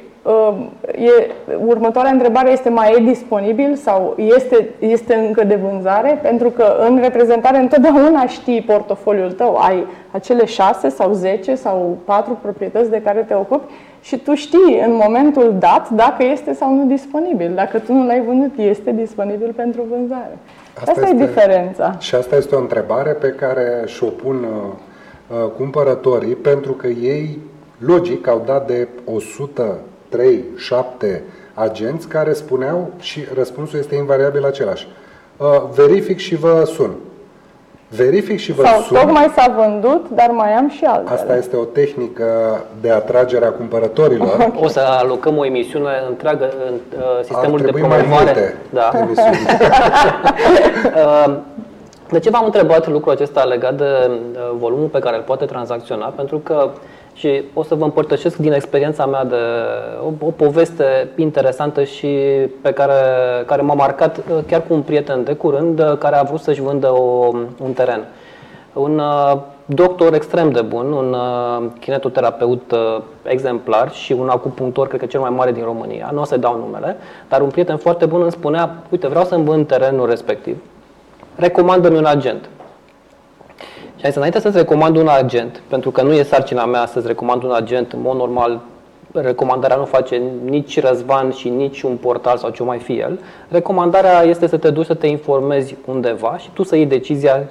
e, următoarea întrebare este mai e disponibil sau este, este încă de vânzare? Pentru că în reprezentare întotdeauna știi portofoliul tău, ai acele 6 sau 10 sau 4 proprietăți de care te ocupi și tu știi în momentul dat dacă este sau nu disponibil. Dacă tu nu l-ai vândut, este disponibil pentru vânzare. Asta, Asta este- e diferența. Și asta este o întrebare pe care și-o pun uh, uh, cumpărătorii pentru că ei, logic, au dat de 103, 7 agenți care spuneau și răspunsul este invariabil același. Uh, verific și vă sun. Verific și vă Sau sun. tocmai s-a vândut, dar mai am și altele. Asta este o tehnică de atragere a cumpărătorilor. O să alocăm o emisiune întreagă în uh, sistemul Ar de trebui mai promovare. multe Da. emisiuni. Uh, De ce v-am întrebat lucrul acesta legat de uh, volumul pe care îl poate tranzacționa? Pentru că și o să vă împărtășesc din experiența mea de o, o poveste interesantă și pe care, care m-a marcat uh, chiar cu un prieten de curând uh, care a vrut să-și vândă o, un teren. Un uh, doctor extrem de bun, un uh, kinetoterapeut uh, exemplar și un acupunctor, cred că cel mai mare din România, nu o să dau numele, dar un prieten foarte bun îmi spunea, uite, vreau să-mi vând terenul respectiv, recomandă-mi un agent. Și ai să înainte să-ți recomand un agent, pentru că nu e sarcina mea să-ți recomand un agent, în mod normal, recomandarea nu face nici Răzvan și nici un portal sau ce mai fi el. Recomandarea este să te duci să te informezi undeva și tu să iei decizia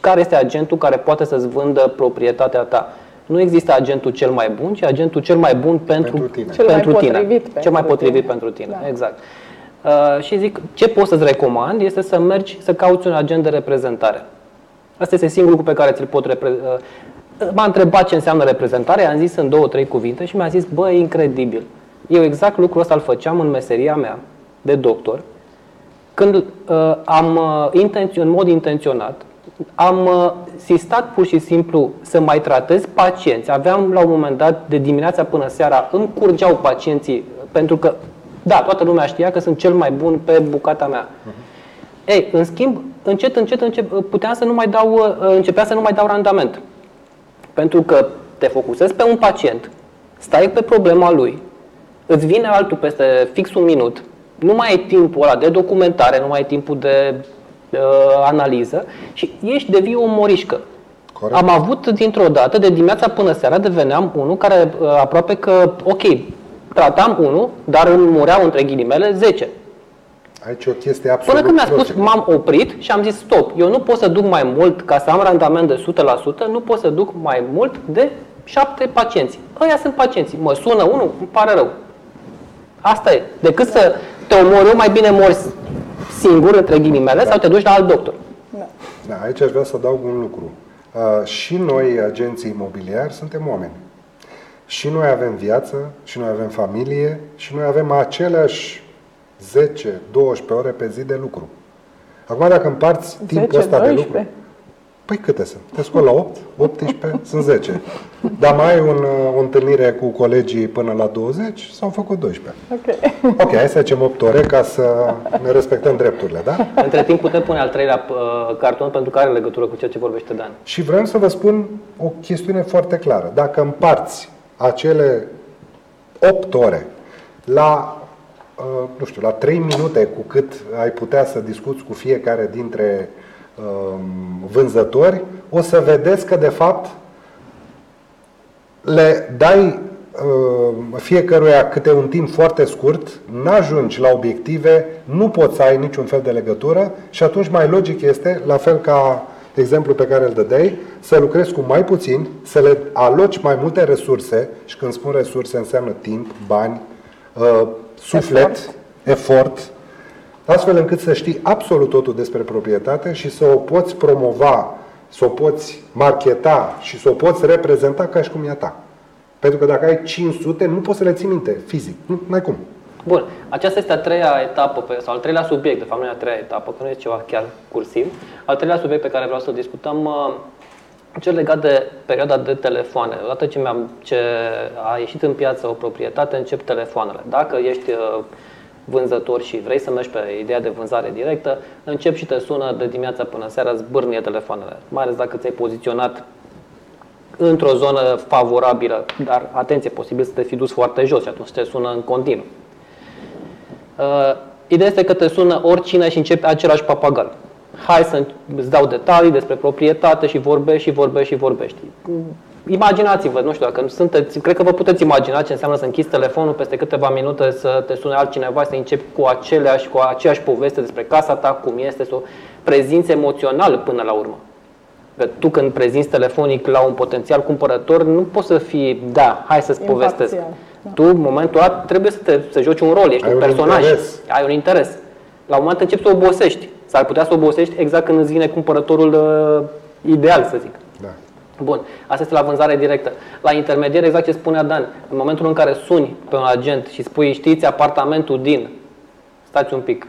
care este agentul care poate să-ți vândă proprietatea ta. Nu există agentul cel mai bun, ci agentul cel mai bun pentru, Pentru tine. Cel mai pentru tine. potrivit cel pentru mai potrivit tine. pentru tine. Da. Exact. Uh, și zic, ce pot să-ți recomand este să mergi să cauți un agent de reprezentare. Asta este singurul lucru pe care ți-l pot reprezenta. M-a întrebat ce înseamnă reprezentare, am zis în două, trei cuvinte și mi-a zis, bă, e incredibil. Eu exact lucrul ăsta îl făceam în meseria mea de doctor, când uh, am, uh, intențio- în mod intenționat, am uh, sistat pur și simplu să mai tratez pacienți. Aveam la un moment dat, de dimineața până seara, îmi curgeau pacienții, pentru că, da, toată lumea știa că sunt cel mai bun pe bucata mea. Ei, în schimb, încet, încet, încet puteam să nu mai dau, uh, începea să nu mai dau randament. Pentru că te focusezi pe un pacient, stai pe problema lui, îți vine altul peste fix un minut, nu mai ai timpul ăla de documentare, nu mai ai timpul de uh, analiză și ești, devii o morișcă. Corect. Am avut dintr-o dată, de dimineața până seara, deveneam unul care uh, aproape că, ok, tratam unul, dar îmi mureau între ghilimele 10. Aici e o chestie absolut Până când mi-a spus, groaznică. m-am oprit și am zis stop, eu nu pot să duc mai mult, ca să am randament de 100%, nu pot să duc mai mult de 7 pacienți. Ăia sunt pacienții. Mă sună unul, îmi pare rău. Asta e. Decât să te omori eu, mai bine morți singur, între ghilimele, sau te duci la alt doctor. Da. Da, aici aș vrea să adaug un lucru. Uh, și noi, agenții imobiliari, suntem oameni. Și noi avem viață, și noi avem familie, și noi avem aceleași 10-12 ore pe zi de lucru. Acum, dacă împarți timpul 10, ăsta de 12? lucru... Păi câte sunt? Te scoli la 8, 18, sunt 10. Dar mai ai un, uh, o întâlnire cu colegii până la 20, s-au făcut 12. Ok. Ok, hai să facem 8 ore ca să ne respectăm drepturile, da? Între timp putem pune al treilea uh, carton pentru că are legătură cu ceea ce vorbește Dan. Și vreau să vă spun o chestiune foarte clară. Dacă împarți acele 8 ore la, uh, nu știu, la 3 minute cu cât ai putea să discuți cu fiecare dintre um, vânzători, o să vedeți că, de fapt, le dai uh, fiecăruia câte un timp foarte scurt, n-ajungi la obiective, nu poți să ai niciun fel de legătură și atunci mai logic este, la fel ca exemplu pe care îl dădeai, să lucrezi cu mai puțin, să le aloci mai multe resurse și când spun resurse înseamnă timp, bani, uh, suflet, efort. efort, astfel încât să știi absolut totul despre proprietate și să o poți promova, să o poți marketa și să o poți reprezenta ca și cum e a ta. Pentru că dacă ai 500, nu poți să le ții minte fizic. Nu ai cum. Bun, aceasta este a treia etapă, pe, sau al treilea subiect, de fapt nu e a treia etapă, că nu e ceva chiar cursiv. Al treilea subiect pe care vreau să discutăm, uh, cel legat de perioada de telefoane. Odată ce, mi-am, ce a ieșit în piață o proprietate, încep telefoanele. Dacă ești uh, vânzător și vrei să mergi pe ideea de vânzare directă, încep și te sună de dimineața până seara, zbârnie telefoanele. Mai ales dacă ți-ai poziționat într-o zonă favorabilă, dar atenție, posibil să te fi dus foarte jos și atunci te sună în continuu. Uh, ideea este că te sună oricine și începe același papagal. Hai să îți dau detalii despre proprietate și vorbești și vorbești și vorbești. Imaginați-vă, nu știu dacă sunteți, cred că vă puteți imagina ce înseamnă să închizi telefonul peste câteva minute să te sune altcineva, să începi cu aceleași, cu aceeași poveste despre casa ta, cum este, să o prezinți emoțional până la urmă. Că tu când prezinți telefonic la un potențial cumpărător, nu poți să fii, da, hai să-ți povestesc. Imparțial, da. Tu, în momentul ăla, trebuie să, te, să joci un rol, ești Ai un un personaj, interes. ai un interes. La un moment începi să obosești. S-ar putea să obosești exact când îți vine cumpărătorul uh, ideal, să zic. Da. Bun, asta este la vânzare directă. La intermediar, exact ce spunea Dan, în momentul în care suni pe un agent și spui, știți, apartamentul din, stați un pic,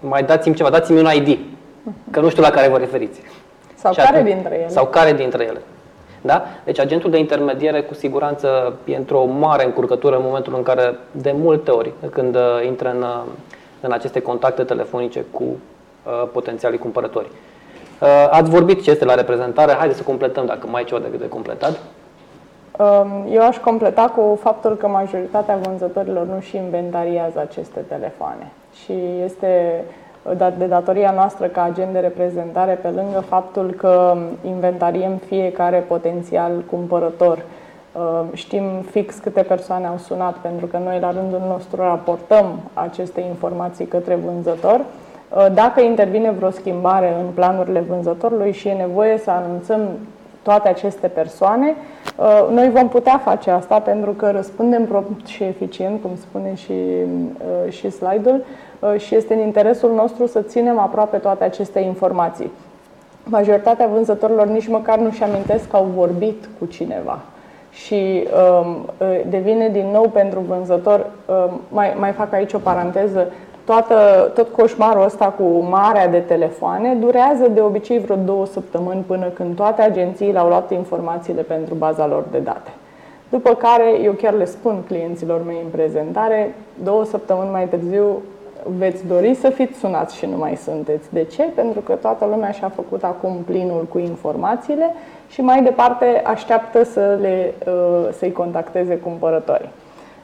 mai dați-mi ceva, dați-mi un ID, că nu știu la care vă referiți. Sau Și care atunci- dintre ele? Sau care dintre ele. Da? Deci agentul de intermediere cu siguranță e într-o mare încurcătură în momentul în care, de multe ori, când uh, intră în, uh, în aceste contacte telefonice cu uh, potențialii cumpărători. Uh, ați vorbit ce este la reprezentare, haideți să completăm dacă mai e ceva de, de completat. Um, eu aș completa cu faptul că majoritatea vânzătorilor nu și inventariază aceste telefoane și este de datoria noastră ca agent de reprezentare, pe lângă faptul că inventariem fiecare potențial cumpărător, uh, știm fix câte persoane au sunat, pentru că noi la rândul nostru raportăm aceste informații către vânzător. Uh, dacă intervine vreo schimbare în planurile vânzătorului și e nevoie să anunțăm toate aceste persoane, uh, noi vom putea face asta pentru că răspundem prompt și eficient, cum spune și, și slide-ul, Uh, și este în interesul nostru să ținem aproape toate aceste informații. Majoritatea vânzătorilor nici măcar nu-și amintesc că au vorbit cu cineva și um, uh, devine din nou pentru vânzător, um, mai, mai fac aici o paranteză, toată, tot coșmarul ăsta cu marea de telefoane durează de obicei vreo două săptămâni până când toate agențiile au luat informațiile pentru baza lor de date. După care eu chiar le spun clienților mei în prezentare, două săptămâni mai târziu veți dori să fiți sunați și nu mai sunteți. De ce? Pentru că toată lumea și-a făcut acum plinul cu informațiile și mai departe așteaptă să le, uh, să-i contacteze cumpărătorii.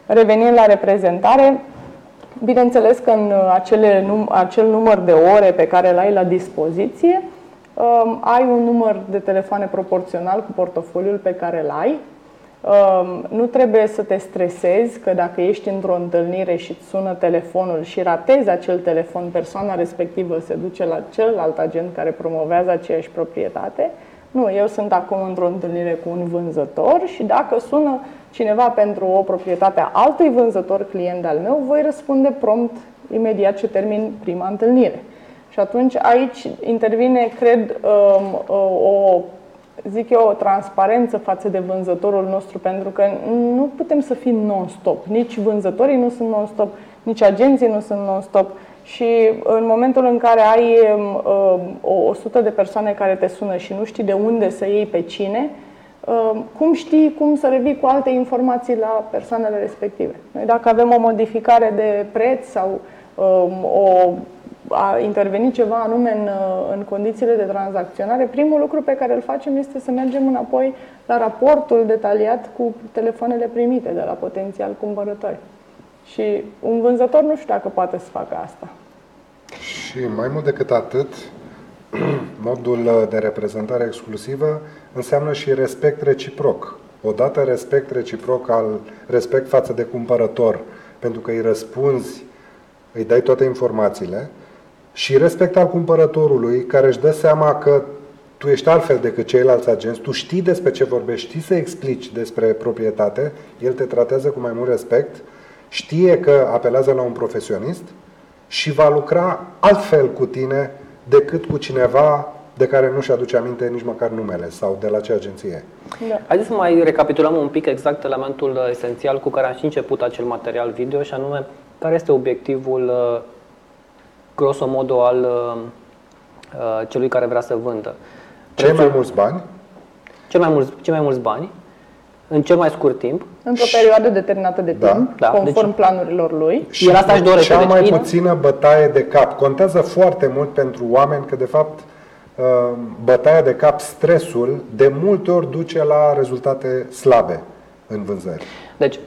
Revenind la reprezentare, bineînțeles că în acele, acel număr de ore pe care îl ai la dispoziție, um, ai un număr de telefoane proporțional cu portofoliul pe care îl ai, nu trebuie să te stresezi că dacă ești într-o întâlnire și îți sună telefonul și ratezi acel telefon, persoana respectivă se duce la celălalt agent care promovează aceeași proprietate. Nu, eu sunt acum într-o întâlnire cu un vânzător și dacă sună cineva pentru o proprietate a altui vânzător client al meu, voi răspunde prompt imediat ce termin prima întâlnire. Și atunci aici intervine, cred, o zic eu, o transparență față de vânzătorul nostru, pentru că nu putem să fim non-stop. Nici vânzătorii nu sunt non-stop, nici agenții nu sunt non-stop. Și în momentul în care ai uh, o 100 de persoane care te sună și nu știi de unde să iei pe cine, uh, cum știi cum să revii cu alte informații la persoanele respective? Noi dacă avem o modificare de preț sau uh, o a intervenit ceva anume în, în condițiile de tranzacționare, primul lucru pe care îl facem este să mergem înapoi la raportul detaliat cu telefoanele primite de la potențial cumpărători. Și un vânzător nu știu dacă poate să facă asta. Și mai mult decât atât, modul de reprezentare exclusivă înseamnă și respect reciproc. Odată respect reciproc al respect față de cumpărător, pentru că îi răspunzi, îi dai toate informațiile, și respect al cumpărătorului care își dă seama că tu ești altfel decât ceilalți agenți, tu știi despre ce vorbești, știi să explici despre proprietate, el te tratează cu mai mult respect, știe că apelează la un profesionist și va lucra altfel cu tine decât cu cineva de care nu-și aduce aminte nici măcar numele sau de la ce agenție. Da. Haideți să mai recapitulăm un pic exact elementul esențial cu care am și început acel material video și anume care este obiectivul grosomodo al uh, uh, celui care vrea să vândă. Cei mai mulți bani? Cel mai mulți, cei mai mulți bani, în cel mai scurt timp. Într-o perioadă determinată de da. timp, da. conform deci, planurilor lui. Și El asta își dorește. Cea deci mai deci, puțină bătaie de cap. Contează foarte mult pentru oameni că, de fapt, uh, bătaia de cap, stresul, de multe ori duce la rezultate slabe în vânzări. Deci,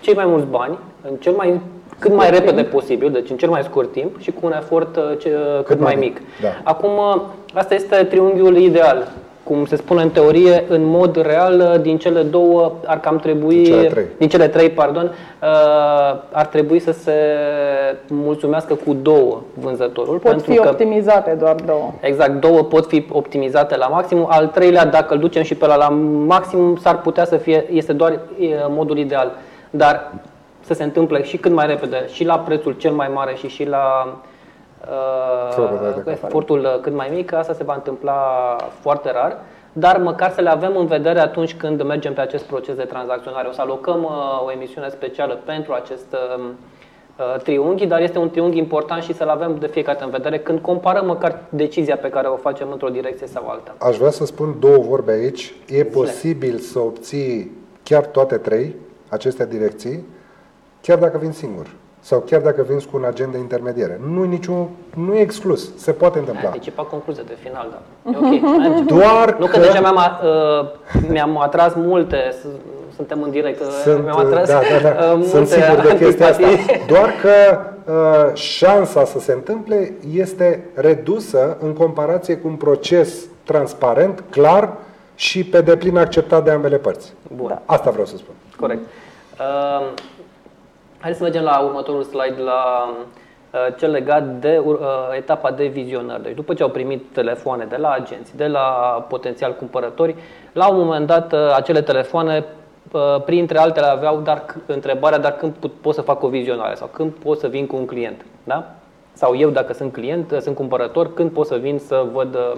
cei mai mulți bani, în cel mai cât mai repede posibil, deci în cel mai scurt timp și cu un efort uh, ce, cât, cât mai mic. Da. Acum, uh, asta este triunghiul ideal. Cum se spune în teorie, în mod real, uh, din cele două ar cam trebui, din cele trei, din cele trei pardon, ar trebui să se mulțumească cu două vânzătorul. Pot pentru fi că, optimizate doar două. Exact, două pot fi optimizate la maxim. Al treilea, dacă îl ducem și pe la, la maxim, s-ar putea să fie, este doar modul ideal. Dar să se întâmple și cât mai repede, și la prețul cel mai mare și și la uh, efortul uh, cât mai mic, asta se va întâmpla foarte rar, dar măcar să le avem în vedere atunci când mergem pe acest proces de tranzacționare. O să alocăm uh, o emisiune specială pentru acest uh, uh, triunghi, dar este un triunghi important și să-l avem de fiecare dată în vedere când comparăm măcar decizia pe care o facem într-o direcție sau alta. Aș vrea să spun două vorbe aici. E Zile. posibil să obții chiar toate trei aceste direcții chiar dacă vin singur. Sau chiar dacă vinzi cu un agent de intermediere. Nu e niciun, nu e exclus, se poate întâmpla. Anticipa concluzia de final, da. E ok, merge. Doar Nu că deja mi-am, uh, mi-am atras multe, s- suntem în direct, uh, Sunt, mi-am atras da, da, da. uh, multe Sunt sigur de chestia asta. antipatii. Doar că uh, șansa să se întâmple este redusă în comparație cu un proces transparent, clar și pe deplin acceptat de ambele părți. Bun. Da. Asta vreau să spun. Corect. Uh, hai să mergem la următorul slide, la uh, cel legat de uh, etapa de vizionare. Deci după ce au primit telefoane de la agenți, de la potențial cumpărători, la un moment dat uh, acele telefoane uh, printre altele aveau dar c- întrebarea dar când put- pot să fac o vizionare sau când pot să vin cu un client. Da? Sau eu dacă sunt client, uh, sunt cumpărător, când pot să vin să văd uh,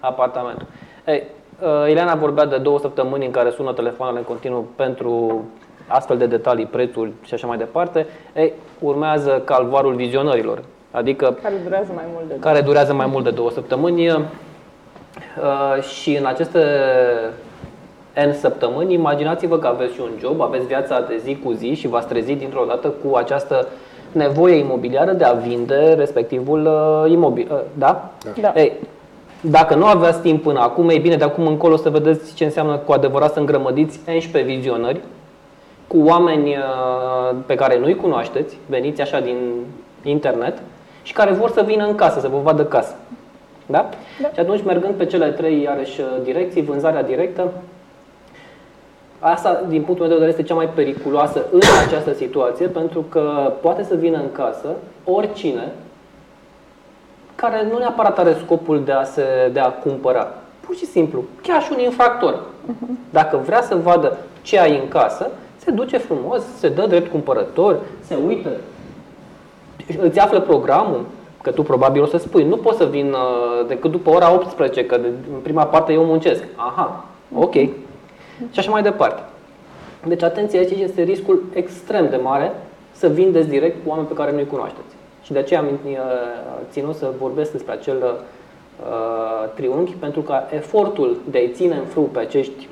apartamentul. Ei, uh, Ileana vorbea de două săptămâni în care sună telefoanele în continuu pentru astfel de detalii, prețuri și așa mai departe. Ei, urmează calvarul vizionărilor, adică Care durează mai mult de care durează mai mult de două săptămâni uh, și în aceste N săptămâni, imaginați-vă că aveți și un job, aveți viața de zi cu zi și v-ați trezit dintr-o dată cu această nevoie imobiliară de a vinde respectivul uh, imobil. Uh, da? Da. Ei, dacă nu aveați timp până acum, e bine, de acum încolo să vedeți ce înseamnă cu adevărat să îngrămădiți 11 vizionări cu oameni uh, pe care nu-i cunoașteți, veniți așa din internet și care vor să vină în casă, să vă vadă casă. Da? Da. Și atunci, mergând pe cele trei, iarăși, uh, direcții, vânzarea directă, asta, din punctul meu de vedere, este cea mai periculoasă în această situație, pentru că poate să vină în casă oricine care nu neapărat are scopul de a, se, de a cumpăra. Pur și simplu, chiar și un infractor. Dacă vrea să vadă ce ai în casă, se duce frumos, se dă drept cumpărător, se uită, îți află programul, că tu probabil o să spui, nu pot să vin uh, decât după ora 18, că de- în prima parte eu muncesc. Aha, ok. Și așa mai departe. Deci atenție, aici este riscul extrem de mare să vindeți direct cu oameni pe care nu-i cunoașteți. Și de aceea am uh, ținut să vorbesc despre acel uh, triunghi, pentru că efortul de a-i ține în frâu pe acești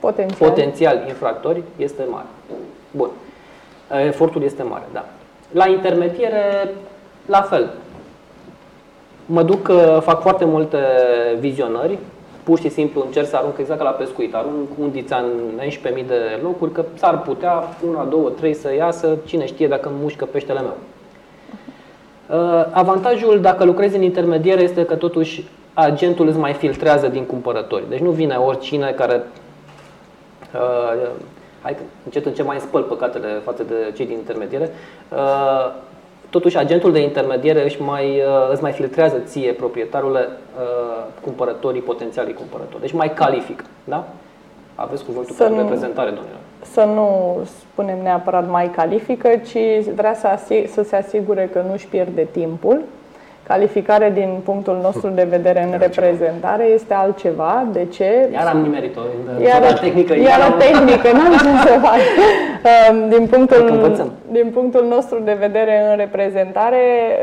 Potențial. potențial infractori este mare. Bun. Efortul este mare, da. La intermediere, la fel. Mă duc, uh, fac foarte multe vizionări, pur și simplu încerc să arunc exact ca la pescuit, arunc undița în 11.000 de locuri, că s-ar putea una, două, trei să iasă, cine știe dacă îmi mușcă peștele meu. Uh, Avantajul dacă lucrezi în intermediere este că totuși agentul îți mai filtrează din cumpărători. Deci nu vine oricine care Uh, hai că încet încet mai spăl păcatele față de cei din intermediere. Uh, totuși, agentul de intermediere își mai, uh, îți mai filtrează ție, proprietarule, uh, cumpărătorii, potențialii cumpărători. Deci mai califică. Da? Aveți cuvântul Să pentru nu- reprezentare, domnule. Să nu spunem neapărat mai califică, ci vrea să, asi- să se asigure că nu-și pierde timpul. Calificare din punctul nostru de vedere în reprezentare este altceva. De ce? Iar am nimerit-o în Iar, zona tehnică. iar am- la tehnică, n-am ce să fac. Um, Din Că punctul, învățăm. din punctul nostru de vedere în reprezentare,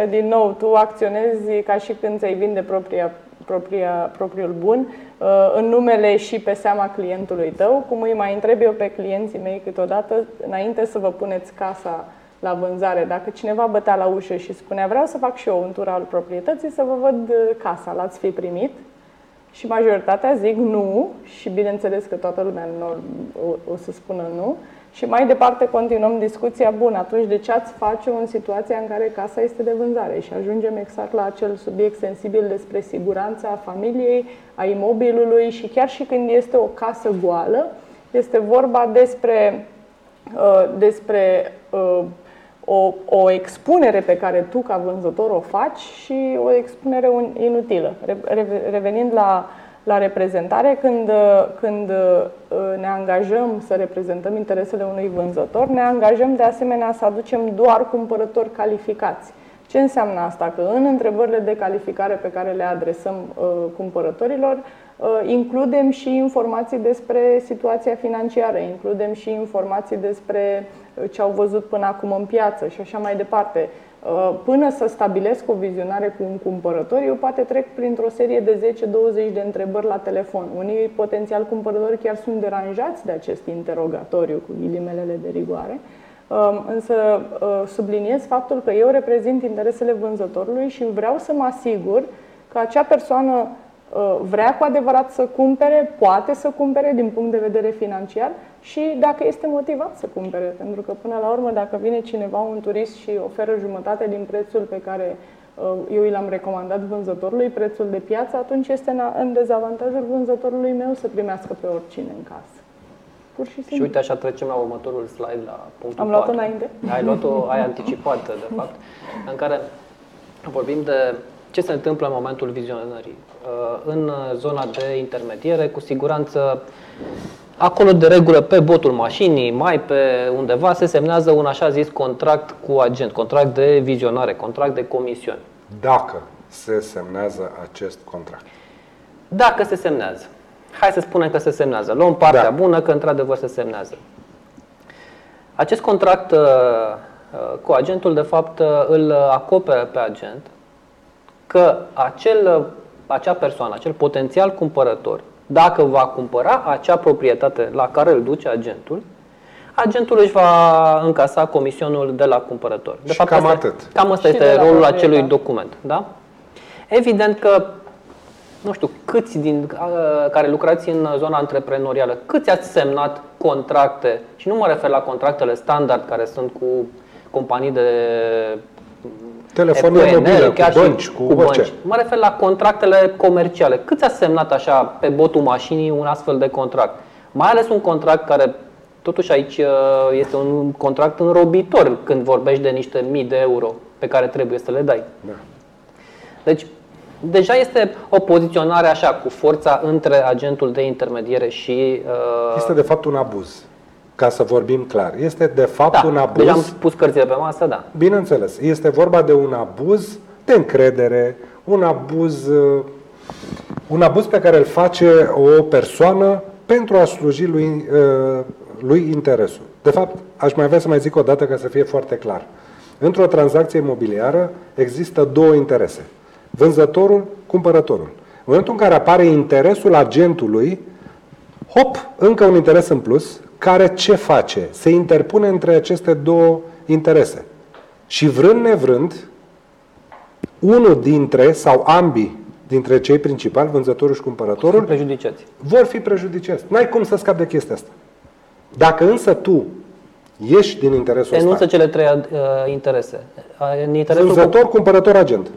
din nou, tu acționezi ca și când ți-ai vinde propria, propria, propriul bun uh, în numele și pe seama clientului tău, cum îi mai întreb eu pe clienții mei câteodată, înainte să vă puneți casa la vânzare, dacă cineva bătea la ușă și spunea vreau să fac și eu un tur al proprietății, să vă văd uh, casa, l-ați fi primit? Și majoritatea zic nu și bineînțeles că toată lumea nu, o, o să spună nu. Și mai departe continuăm discuția, bun, atunci de ce ați face în situația în care casa este de vânzare? Și ajungem exact la acel subiect sensibil despre siguranța familiei, a imobilului și chiar și când este o casă goală, este vorba despre, uh, despre uh, o, o expunere pe care tu ca vânzător o faci și o expunere un- inutilă. Re- re- Revenind la, la reprezentare, când, uh, când uh, ne angajăm să reprezentăm interesele unui vânzător, ne angajăm de asemenea să aducem doar cumpărători calificați. Ce înseamnă asta? Că în întrebările de calificare pe care le adresăm uh, cumpărătorilor, uh, includem și informații despre situația financiară, includem și informații despre uh, ce au văzut până acum în piață și așa mai departe. Uh, Până să stabilesc o vizionare cu un cumpărător, eu poate trec printr-o serie de 10-20 de întrebări la telefon. Unii potențial cumpărători chiar sunt deranjați de acest interogatoriu cu ghilimelele de rigoare, Um, însă uh, subliniez faptul că eu reprezint interesele vânzătorului și vreau să mă asigur că acea persoană uh, vrea cu adevărat să cumpere, poate să cumpere din punct de vedere financiar și dacă este motivat să cumpere. Pentru că până la urmă, dacă vine cineva, un turist și oferă jumătate din prețul pe care uh, eu i l-am recomandat vânzătorului, prețul de piață, atunci este în dezavantajul vânzătorului meu să primească pe oricine în casă. Pur și simplu. Și uite, așa trecem la următorul slide, la punctul Am luat-o înainte? Ai luat-o, ai anticipat, de fapt, în care vorbim de ce se întâmplă în momentul vizionării. Uh, în zona de intermediere, cu siguranță, acolo de regulă pe botul mașinii, mai pe undeva, se semnează un așa zis contract cu agent, contract de vizionare, contract de comisiuni. Dacă se semnează acest contract. Dacă se semnează hai să spunem că se semnează. Luăm partea da. bună că într-adevăr se semnează. Acest contract uh, uh, cu agentul, de fapt, uh, îl acoperă pe agent că acel, acea persoană, acel potențial cumpărător, dacă va cumpăra acea proprietate la care îl duce agentul, agentul își va încasa comisionul de la cumpărător. De și fapt, cam asta, atât. Cam asta și este rolul acelui document. Da? Evident că nu știu, câți din care lucrați în zona antreprenorială, câți ați semnat contracte, și nu mă refer la contractele standard care sunt cu companii de telefonie mobilă, chiar cu bănci, cu, cu orice. Bănci. Mă refer la contractele comerciale. Câți ați semnat așa pe botul mașinii un astfel de contract? Mai ales un contract care totuși aici este un contract înrobitor când vorbești de niște mii de euro pe care trebuie să le dai. Da. Deci deja este o poziționare așa, cu forța între agentul de intermediere și... Uh... Este de fapt un abuz, ca să vorbim clar. Este de fapt da, un abuz... Deja am pus cărțile pe masă, da. Bineînțeles. Este vorba de un abuz de încredere, un abuz, uh, un abuz pe care îl face o persoană pentru a sluji lui, uh, lui interesul. De fapt, aș mai avea să mai zic o dată ca să fie foarte clar. Într-o tranzacție imobiliară există două interese vânzătorul, cumpărătorul. În momentul în care apare interesul agentului, hop, încă un interes în plus, care ce face? Se interpune între aceste două interese. Și vrând nevrând, unul dintre sau ambii dintre cei principali, vânzătorul și cumpărătorul, fi prejudiciați. vor fi prejudiciați. N-ai cum să scapi de chestia asta. Dacă însă tu ieși din interesul Enunță ăsta... cele trei uh, interese. În interesul Vânzător, cu... cumpărător, agent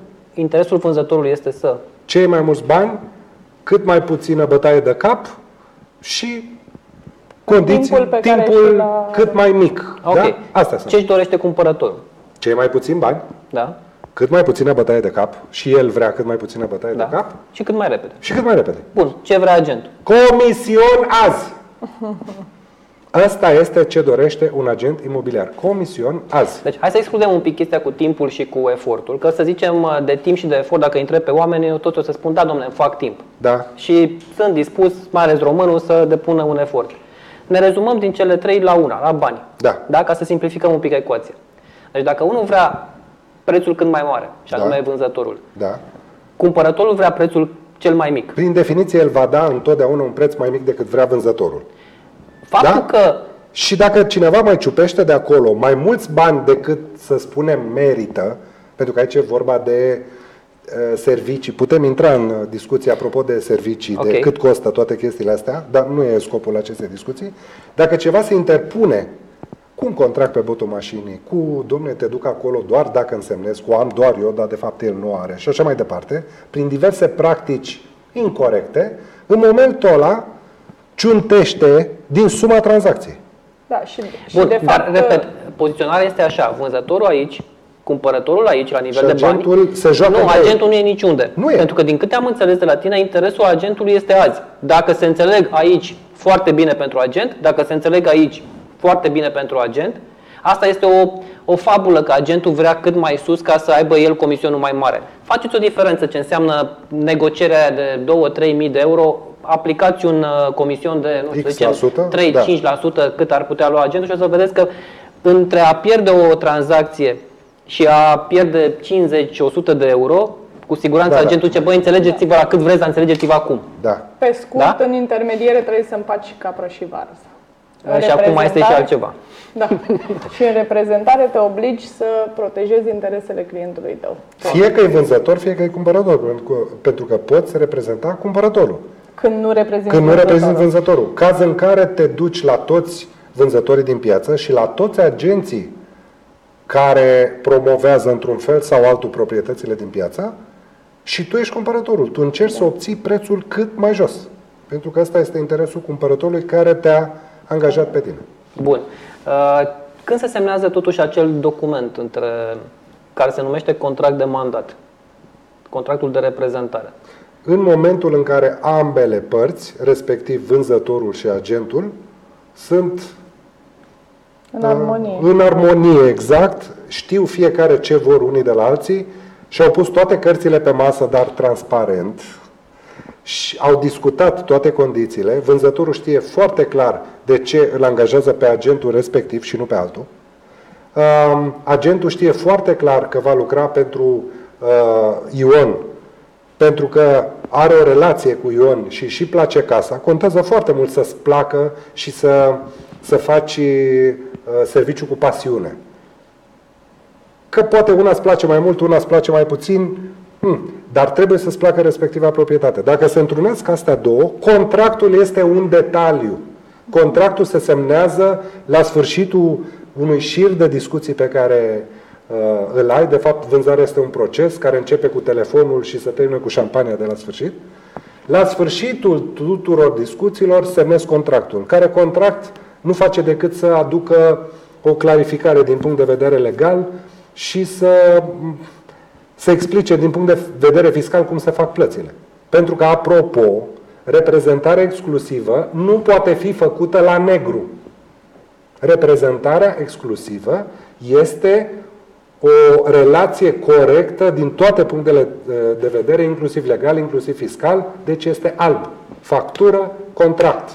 interesul vânzătorului este să... Cei mai mulți bani, cât mai puțină bătaie de cap și condiții, timpul, pe timpul la... cât mai mic. Okay. Da? Asta Ce își dorește cumpărătorul? Cei mai puțini bani, da. cât mai puțină bătaie de cap și el vrea cât mai puțină bătaie da. de cap. Și cât mai repede. Și cât mai repede. Bun. Ce vrea agentul? Comision azi! Asta este ce dorește un agent imobiliar. Comision azi. Deci hai să excludem un pic chestia cu timpul și cu efortul. Că să zicem uh, de timp și de efort, dacă întreb pe oameni, eu tot o să spun, da, domnule, fac timp. Da. Și sunt dispus, mai ales românul, să depună un efort. Ne rezumăm din cele trei la una, la bani. Da. da? Ca să simplificăm un pic ecuația. Deci dacă unul vrea prețul cât mai mare, și anume da. vânzătorul, da. cumpărătorul vrea prețul cel mai mic. Prin definiție, el va da întotdeauna un preț mai mic decât vrea vânzătorul. Faptul da? că și dacă cineva mai ciupește de acolo mai mulți bani decât, să spunem, merită, pentru că aici e vorba de uh, servicii, putem intra în discuție apropo de servicii, okay. de cât costă toate chestiile astea, dar nu e scopul acestei discuții. Dacă ceva se interpune cu un contract pe botul mașinii, cu, domne, te duc acolo doar dacă însemnezi, cu am doar eu, dar de fapt el nu are, și așa mai departe, prin diverse practici incorrecte, în momentul ăla ciuntește din suma tranzacției. Da, și, și Bun, de fapt, dar, repet, poziționarea este așa, vânzătorul aici, cumpărătorul aici, la nivel de bani. Se joacă nu, agentul nu e niciunde. Nu e. Pentru că din câte am înțeles de la tine, interesul agentului este azi. Dacă se înțeleg aici, foarte bine pentru agent, dacă se înțeleg aici, foarte bine pentru agent, asta este o, o fabulă că agentul vrea cât mai sus ca să aibă el comisionul mai mare. Faceți o diferență ce înseamnă negocierea de 2-3 mii de euro aplicați un uh, comision de, nu știu, zicem, 3-5% da. cât ar putea lua agentul și o să vedeți că între a pierde o tranzacție și a pierde 50-100 de euro, cu siguranță da, da. agentul da. ce, băi, înțelegeți-vă la cât vreți, dar înțelegeți-vă acum. Da. Pe scurt, da? în intermediere trebuie să împaci capră și varză. În și acum mai este și reprezentare- altceva. Da. și în reprezentare te obligi să protejezi interesele clientului tău. Fie că e vânzător, fie că e cumpărător, pentru că, pentru că poți reprezenta cumpărătorul. Când nu reprezinți Când nu reprezinți vânzătorul. vânzătorul. Caz în care te duci la toți vânzătorii din piață și la toți agenții care promovează într-un fel sau altul proprietățile din piață și tu ești cumpărătorul. Tu încerci să obții prețul cât mai jos. Pentru că ăsta este interesul cumpărătorului care te-a angajat pe tine. Bun. Uh, Când se semnează totuși acel document între care se numește contract de mandat, contractul de reprezentare. În momentul în care ambele părți, respectiv vânzătorul și agentul, sunt În armonie. În armonie, exact. Știu fiecare ce vor unii de la alții și au pus toate cărțile pe masă, dar transparent. Și au discutat toate condițiile. Vânzătorul știe foarte clar de ce îl angajează pe agentul respectiv și nu pe altul. Um, Agentul știe foarte clar că va lucra pentru uh, Ion pentru că are o relație cu Ion și și place casa, contează foarte mult să-ți placă și să, să faci uh, serviciu cu pasiune. Că poate una îți place mai mult, una îți place mai puțin, hm, dar trebuie să-ți placă respectiva proprietate. Dacă se întrunesc astea două, contractul este un detaliu. Contractul se semnează la sfârșitul unui șir de discuții pe care uh, îl ai. De fapt, vânzarea este un proces care începe cu telefonul și se termină cu șampania de la sfârșit. La sfârșitul tuturor discuțiilor semnezi contractul, care contract nu face decât să aducă o clarificare din punct de vedere legal și să, să explice din punct de vedere fiscal cum se fac plățile. Pentru că, apropo, reprezentarea exclusivă nu poate fi făcută la negru. Reprezentarea exclusivă este o relație corectă din toate punctele eh, de vedere, inclusiv legal, inclusiv fiscal, deci este alb. Factură, contract.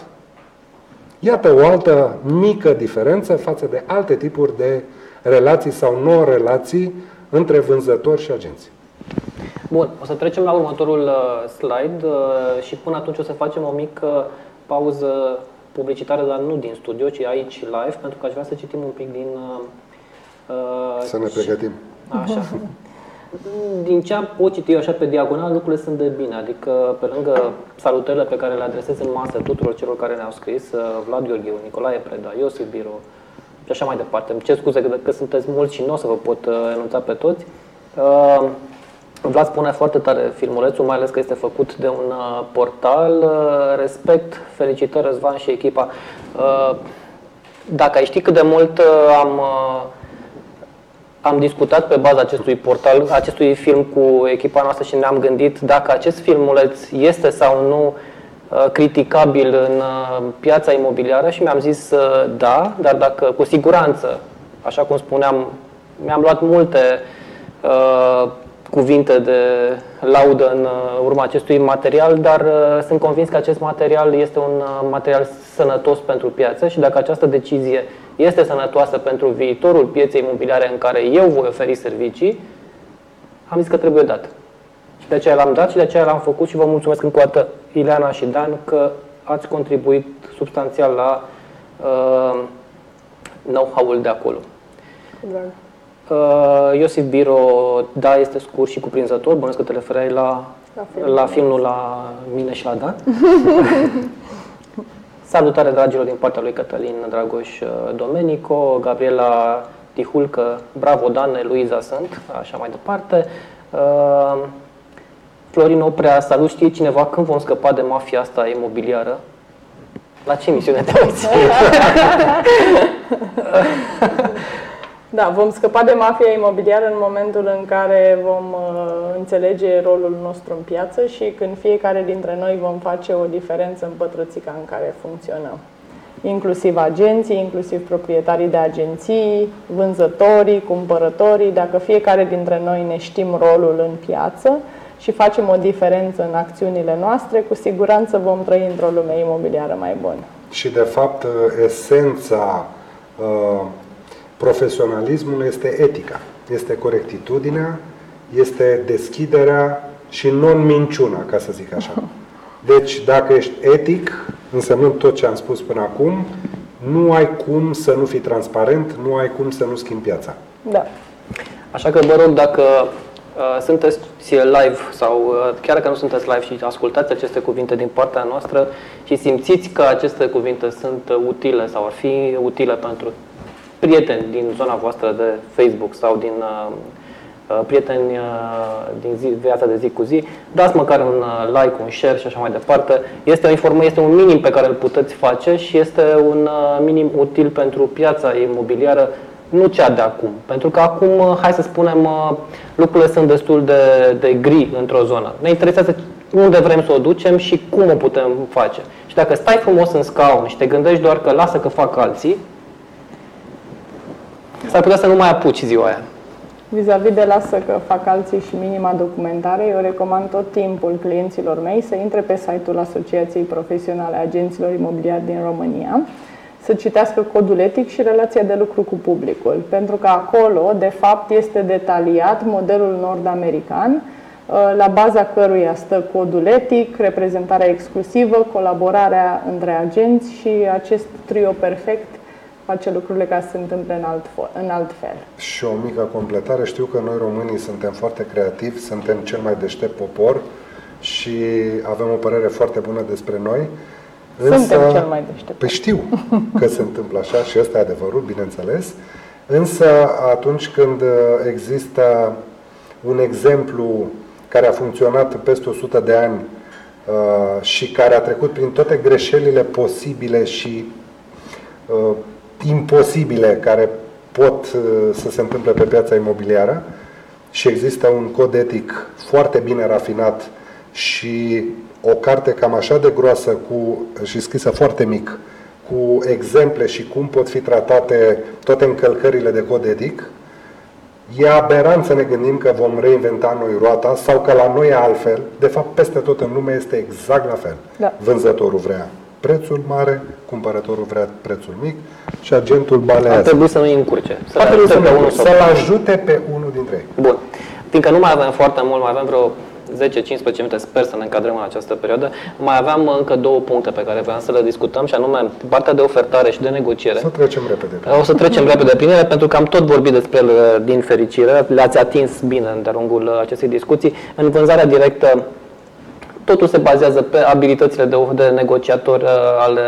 Iată o altă mică diferență față de alte tipuri de relații sau non-relații între vânzători și agenți. Bun, o să trecem la următorul uh, slide uh, și până atunci o să facem o mică pauză publicitară, dar nu din studio, ci aici live, pentru că aș vrea să citim un pic din... uh, uh, Să ne pregătim. Așa. Din ce am pot citi eu așa pe diagonal, lucrurile sunt de bine. Adică, pe lângă salutările pe care le adresez în masă tuturor celor care ne-au scris, uh, Vlad Gheorghiu, Nicolae Preda, Iosif Biro și așa mai departe. Îmi cer scuze că, că sunteți mulți și nu o să vă pot uh, enunța pe toți. Uh, Vlad spune foarte tare filmulețul, mai ales că este făcut de un uh, portal. Uh, Respect, felicitări Răzvan și echipa. Uh, Dacă ai ști cât de mult uh, am uh, am discutat pe baza acestui portal, acestui film cu echipa noastră și ne-am gândit dacă acest filmuleț este sau nu uh, criticabil în uh, piața imobiliară și mi-am zis uh, da, dar dacă cu siguranță, așa cum spuneam, mi-am luat multe uh, cuvinte de laudă în uh, urma acestui material, dar uh, sunt convins că acest material este un uh, material sănătos pentru piață și dacă această decizie este sănătoasă pentru viitorul pieței imobiliare în care eu voi oferi servicii, am zis că trebuie dat. Și de aceea l-am dat și de aceea l-am făcut și vă mulțumesc încă o dată, Ileana și Dan, că ați contribuit substanțial la uh, know-how-ul de acolo. Cu drag. Uh, Iosif Biro, da, este scurt și cuprinzător. Bănuiesc că te referai la, La film. la filmul la mine și la Dan. Salutare, dragilor, din partea lui Cătălin Dragoș uh, Domenico, Gabriela Tihulcă, bravo, Dan, Luiza sunt, așa mai departe. Uh, Florin Oprea, salut, știe cineva când vom scăpa de mafia asta imobiliară? La ce misiune te uiți? Da, vom scăpa de mafia imobiliară în momentul în care vom uh, înțelege rolul nostru în piață și când fiecare dintre noi vom face o diferență în pătrățica în care funcționăm. Inclusiv agenții, inclusiv proprietarii de agenții, vânzătorii, cumpărătorii, dacă fiecare dintre noi ne știm rolul în piață și facem o diferență în acțiunile noastre, cu siguranță vom trăi într-o lume imobiliară mai bună. Și, de fapt, esența uh, profesionalismului este etica, este corectitudinea, este deschiderea și non-minciuna, ca să zic așa. Deci, dacă ești etic, însemnând tot ce am spus până acum, nu ai cum să nu fii transparent, nu ai cum să nu schimbi piața. Da. Așa că vă rog dacă uh, sunteți live sau uh, chiar dacă nu sunteți live și ascultați aceste cuvinte din partea noastră și simțiți că aceste cuvinte sunt uh, utile sau ar fi utile pentru prieteni din zona voastră de Facebook sau din uh, uh, prieteni uh, din zi, viața de zi cu zi, dați măcar un uh, like, un share și așa mai departe. Este o informă, este un minim pe care îl puteți face și este un uh, minim util pentru piața imobiliară nu cea de acum. Pentru că acum, uh, hai să spunem, uh, lucrurile sunt destul de, de gri într-o zonă. Ne interesează unde vrem să o ducem și cum o putem face. Și dacă stai frumos în scaun și te gândești doar că lasă că fac alții, s-ar putea să nu mai apuci ziua aia. Vis-a-vis de lasă că fac alții și minima documentare, eu recomand tot timpul clienților mei să intre pe site-ul Asociației Profesionale a Agenților Imobiliari din România, să citească codul etic și relația de lucru cu publicul, pentru că acolo, de fapt, este detaliat modelul nord-american, ă, la baza căruia stă codul etic, reprezentarea exclusivă, colaborarea între agenți și acest trio perfect face lucrurile ca să se întâmple în alt, în alt fel. Și o mică completare, știu că noi românii suntem foarte creativi, suntem cel mai deștept popor și avem o părere foarte bună despre noi. Însă, suntem cel mai deștept. Păi știu că se întâmplă așa și ăsta e adevărul, bineînțeles. Însă atunci când există un exemplu care a funcționat peste 100 de ani uh, și care a trecut prin toate greșelile posibile și uh, imposibile care pot uh, să se întâmple pe piața imobiliară și există un cod etic foarte bine rafinat și o carte cam așa de groasă cu, și scrisă foarte mic, cu exemple și cum pot fi tratate toate încălcările de cod etic, e aberant să ne gândim că vom reinventa noi roata sau că la noi e altfel. De fapt, peste tot în lume este exact la fel. Da. Vânzătorul vrea prețul mare, cumpărătorul vrea prețul mic și agentul balează. Ar trebui să nu-i încurce. Să Ar trebui să, unul să-l ajute pe unul dintre ei. Bun. Fiindcă nu mai avem foarte mult, mai avem vreo 10-15 minute, sper să ne încadrăm în această perioadă. Mai aveam încă două puncte pe care vreau să le discutăm și anume partea de ofertare și de negociere. Să trecem repede. O să trecem repede prin ele pentru că am tot vorbit despre ele din fericire. Le-ați atins bine de-a lungul acestei discuții. În vânzarea directă totul se bazează pe abilitățile de, de negociator uh, ale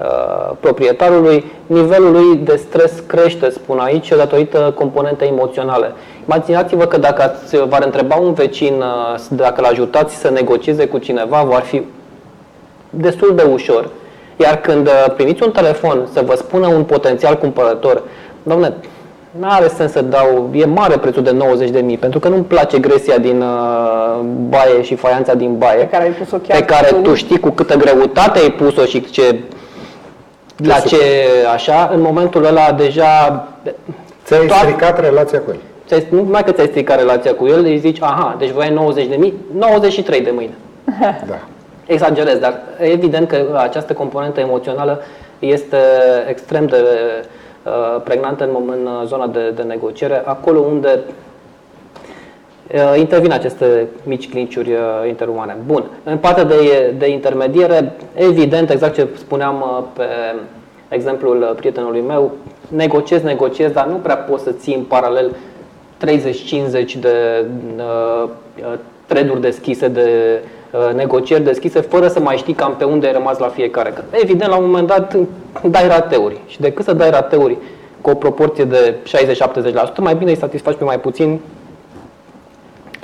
uh, proprietarului. Nivelul lui de stres crește, spun aici, datorită componentei emoționale. Imaginați-vă că dacă ați, v-ar întreba un vecin uh, dacă l ajutați să negocieze cu cineva, va fi destul de ușor. Iar când uh, primiți un telefon să vă spună un potențial cumpărător, domne, nu are sens să dau, e mare prețul de 90 de mii, pentru că nu-mi place gresia din uh, baie și faianța din baie, pe care, ai pus-o chiar pe care tu știi cu câtă greutate ai pus-o și ce, la ce așa, în momentul ăla deja... Ți-ai toat... stricat relația cu el. Nu mai că ți-ai stricat relația cu el, îi zici, aha, deci voiai 90 de mii, 93 de mâine. Da. Exagerez, dar evident că această componentă emoțională este extrem de Uh, pregnante în, în zona de, de negociere, acolo unde uh, intervin aceste mici clinciuri uh, interumane. Bun. În partea de, de intermediere, evident, exact ce spuneam pe exemplul prietenului meu, negociez, negociez, dar nu prea poți să ții în paralel 30-50 de uh, treduri deschise de Uh, negocieri deschise fără să mai știi cam pe unde ai rămas la fiecare. Că, evident, la un moment dat dai rateuri și decât să dai rateuri cu o proporție de 60-70%, mai bine îi satisfaci pe mai puțin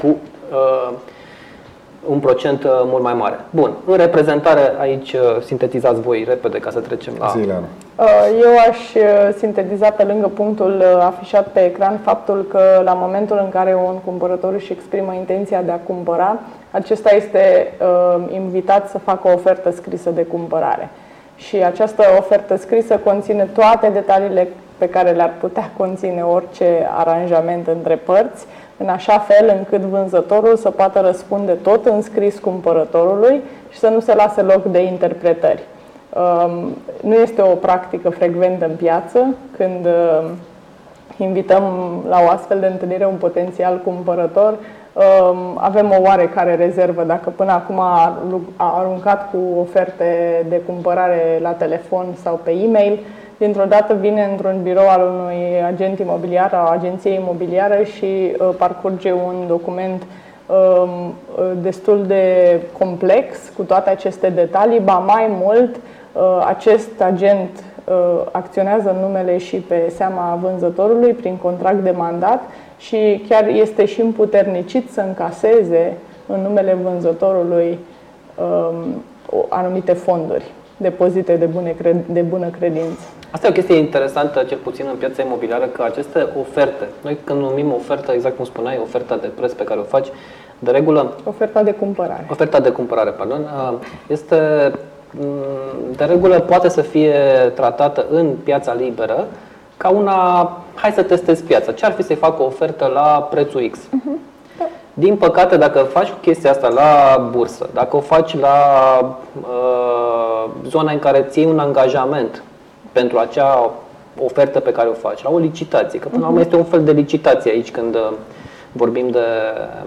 cu uh, un procent uh, mult mai mare. Bun, în reprezentare aici uh, sintetizați voi repede ca să trecem la... Zileana. Uh, eu aș sintetiza pe lângă punctul afișat pe ecran faptul că la momentul în care un cumpărător își exprimă intenția de a cumpăra, acesta este invitat să facă o ofertă scrisă de cumpărare. Și această ofertă scrisă conține toate detaliile pe care le-ar putea conține orice aranjament între părți, în așa fel încât vânzătorul să poată răspunde tot în scris cumpărătorului și să nu se lase loc de interpretări. Um, nu este o practică frecventă în piață când um, invităm la o astfel de întâlnire un potențial cumpărător, uh, um, avem o oarecare rezervă dacă până acum a aruncat cu oferte de cumpărare la telefon sau pe e-mail, dintr-o dată vine într-un birou al unui agent imobiliar, a agenției imobiliare și uh, parcurge un document um, uh, destul de complex cu toate aceste detalii, ba mai mult, uh, acest agent acționează în numele și pe seama vânzătorului prin contract de mandat și chiar este și împuternicit să încaseze în numele vânzătorului um, anumite fonduri, depozite de, bune, de bună credință. Asta e o chestie interesantă, cel puțin în piața imobiliară, că aceste oferte, noi când numim ofertă, exact cum spuneai, oferta de preț pe care o faci, de regulă... Oferta de cumpărare. Oferta de cumpărare, pardon. Este, de regulă, poate să fie tratată în piața liberă ca una, hai să testez piața. Ce ar fi să-i fac o ofertă la prețul X? Uh-huh. Din păcate, dacă faci chestia asta la bursă, dacă o faci la uh, zona în care ții un angajament pentru acea ofertă pe care o faci, la o licitație, că până la urmă mhm. este un fel de licitație aici când uh, vorbim de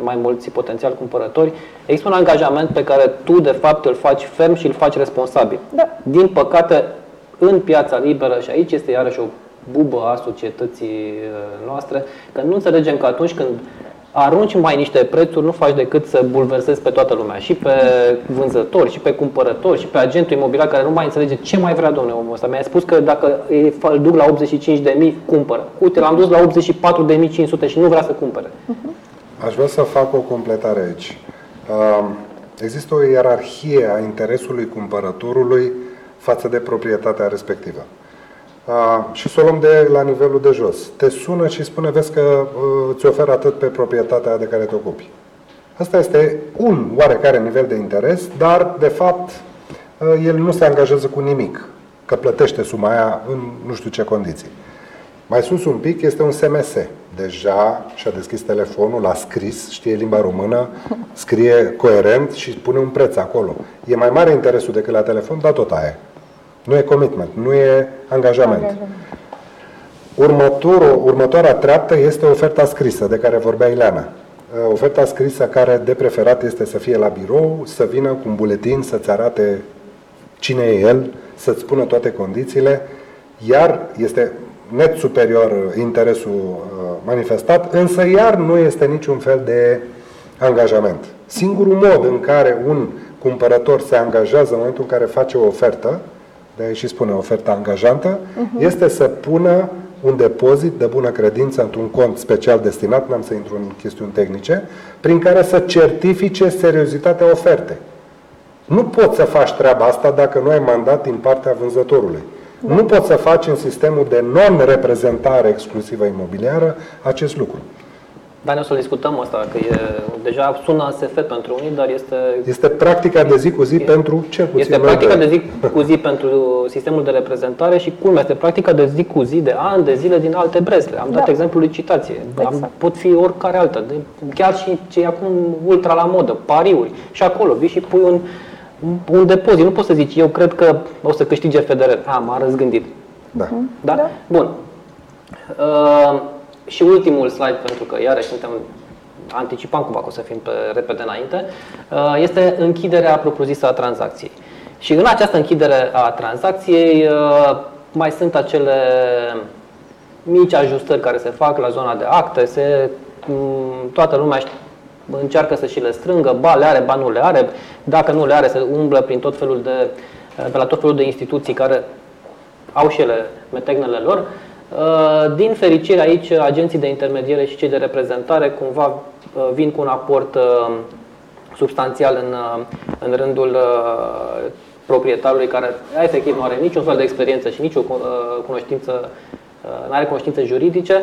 mai mulți potențial cumpărători, există un angajament pe care tu de fapt îl faci ferm și îl faci responsabil. Da. Din păcate, în piața liberă, și aici este iarăși o bubă a societății uh, noastre, că nu înțelegem că atunci când arunci mai niște prețuri, nu faci decât să bulversezi pe toată lumea, și pe vânzători, și pe cumpărători, și pe agentul imobiliar care nu mai înțelege ce mai vrea domnule omul ăsta. Mi-a spus că dacă îl duc la 85.000, cumpără. Uite, l-am dus la 84.500 și nu vrea să cumpere. Aș vrea să fac o completare aici. Există o ierarhie a interesului cumpărătorului față de proprietatea respectivă. A, și să o luăm de la nivelul de jos. Te sună și spune, vezi că uh, ți oferă atât pe proprietatea de care te ocupi. Asta este un oarecare nivel de interes, dar, de fapt, uh, el nu se angajează cu nimic, că plătește suma aia în nu știu ce condiții. Mai sus un pic este un SMS. Deja și-a deschis telefonul, a scris, știe limba română, scrie coerent și pune un preț acolo. E mai mare interesul decât la telefon, dar tot aia. Nu e commitment, nu e angajament. Următorul, următoarea treaptă este oferta scrisă de care vorbea Ileana. Uh, oferta scrisă care de preferat este să fie la birou, să vină cu un buletin, să-ți arate cine e el, să-ți spună toate condițiile, iar este net superior interesul uh, manifestat, însă iar nu este niciun fel de angajament. Singurul mod în care un cumpărător se angajează în momentul în care face o ofertă de aici și spune oferta angajantă, uh-huh. este să pună un depozit de bună credință într-un cont special destinat, n-am să intru în chestiuni tehnice, prin care să certifice seriozitatea ofertei. Nu poți să faci treaba asta dacă nu ai mandat din partea vânzătorului. Da. Nu poți să faci în sistemul de non-reprezentare exclusivă imobiliară acest lucru. Dar noi o să discutăm asta, că e, deja sună ASF pentru unii, dar este... Este practica de zi cu zi e, pentru cel puțin Este practica de zi cu zi pentru sistemul de reprezentare și culmea este practica de zi cu zi, de ani, de zile din alte brezle. Am da. dat exemplu licitație. Exact. Am, pot fi oricare altă, de, chiar și ce e acum ultra la modă, pariuri. Și acolo vii și pui un, un depozit. Nu poți să zici, eu cred că o să câștige Federer. A, m-a răzgândit. Da. da. Da? Bun. Uh, și ultimul slide, pentru că iarăși suntem anticipam cumva că o să fim pe repede înainte, uh, este închiderea propriu-zisă a tranzacției. Și în această închidere a tranzacției uh, mai sunt acele mici ajustări care se fac la zona de acte, se, mm, toată lumea încearcă să și le strângă, ba le are, ba nu le are, dacă nu le are se umblă prin tot felul de, pe la tot felul de instituții care au și ele metegnele lor. Uh, din fericire aici, agenții de intermediere și cei de reprezentare cumva uh, vin cu un aport uh, substanțial în, în rândul proprietarului care efectiv nu are niciun fel de experiență și nicio cunoștință nu are cunoștințe juridice,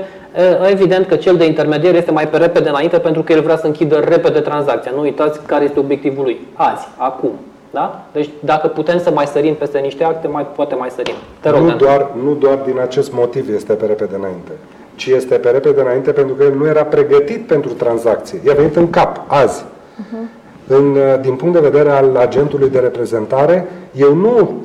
evident că cel de intermedier este mai pe repede înainte pentru că el vrea să închidă repede tranzacția. Nu uitați care este obiectivul lui. Azi, acum. Da? Deci dacă putem să mai sărim peste niște acte, mai poate mai sărim. Te rog, nu, doar, nu doar din acest motiv este pe repede înainte, ci este pe repede înainte pentru că el nu era pregătit pentru tranzacție. I-a venit în cap, azi. Uh-huh. În, din punct de vedere al agentului de reprezentare, eu nu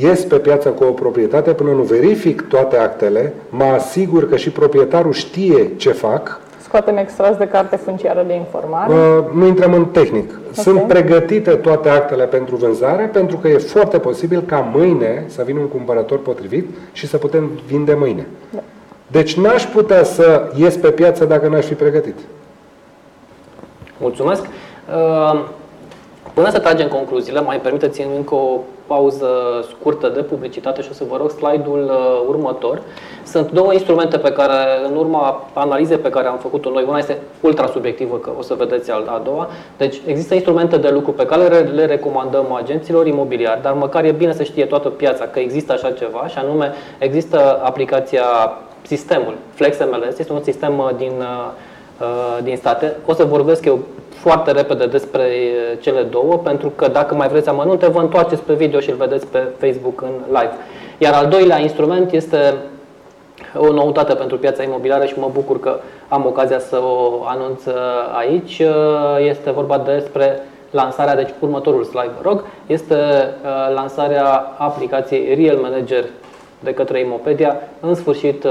ies pe piață cu o proprietate până nu verific toate actele, mă asigur că și proprietarul știe ce fac Scoatem extras de carte funciară de informare. Uh, nu intrăm în tehnic. Okay. Sunt pregătite toate actele pentru vânzare pentru că e foarte posibil ca mâine să vină un cumpărător potrivit și să putem vinde mâine. Da. Deci n-aș putea să ies pe piață dacă n-aș fi pregătit. Mulțumesc. Uh, până să tragem concluziile, mai permiteți-mi încă o pauză scurtă de publicitate și o să vă rog slide-ul uh, următor. Sunt două instrumente pe care, în urma analizei pe care am făcut-o noi, una este ultra subiectivă, că o să vedeți a doua. Deci există instrumente de lucru pe care le recomandăm agenților imobiliari, dar măcar e bine să știe toată piața că există așa ceva și anume există aplicația sistemul FlexMLS, este un sistem uh, din, uh, din state. O să vorbesc eu foarte repede despre cele două, pentru că dacă mai vreți amănunte, vă întoarceți pe video și îl vedeți pe Facebook în live. Iar al doilea instrument este o noutate pentru piața imobiliară și mă bucur că am ocazia să o anunț aici. Este vorba despre lansarea, deci următorul slide, vă rog, este lansarea aplicației Real Manager de către Imopedia. În sfârșit, uh,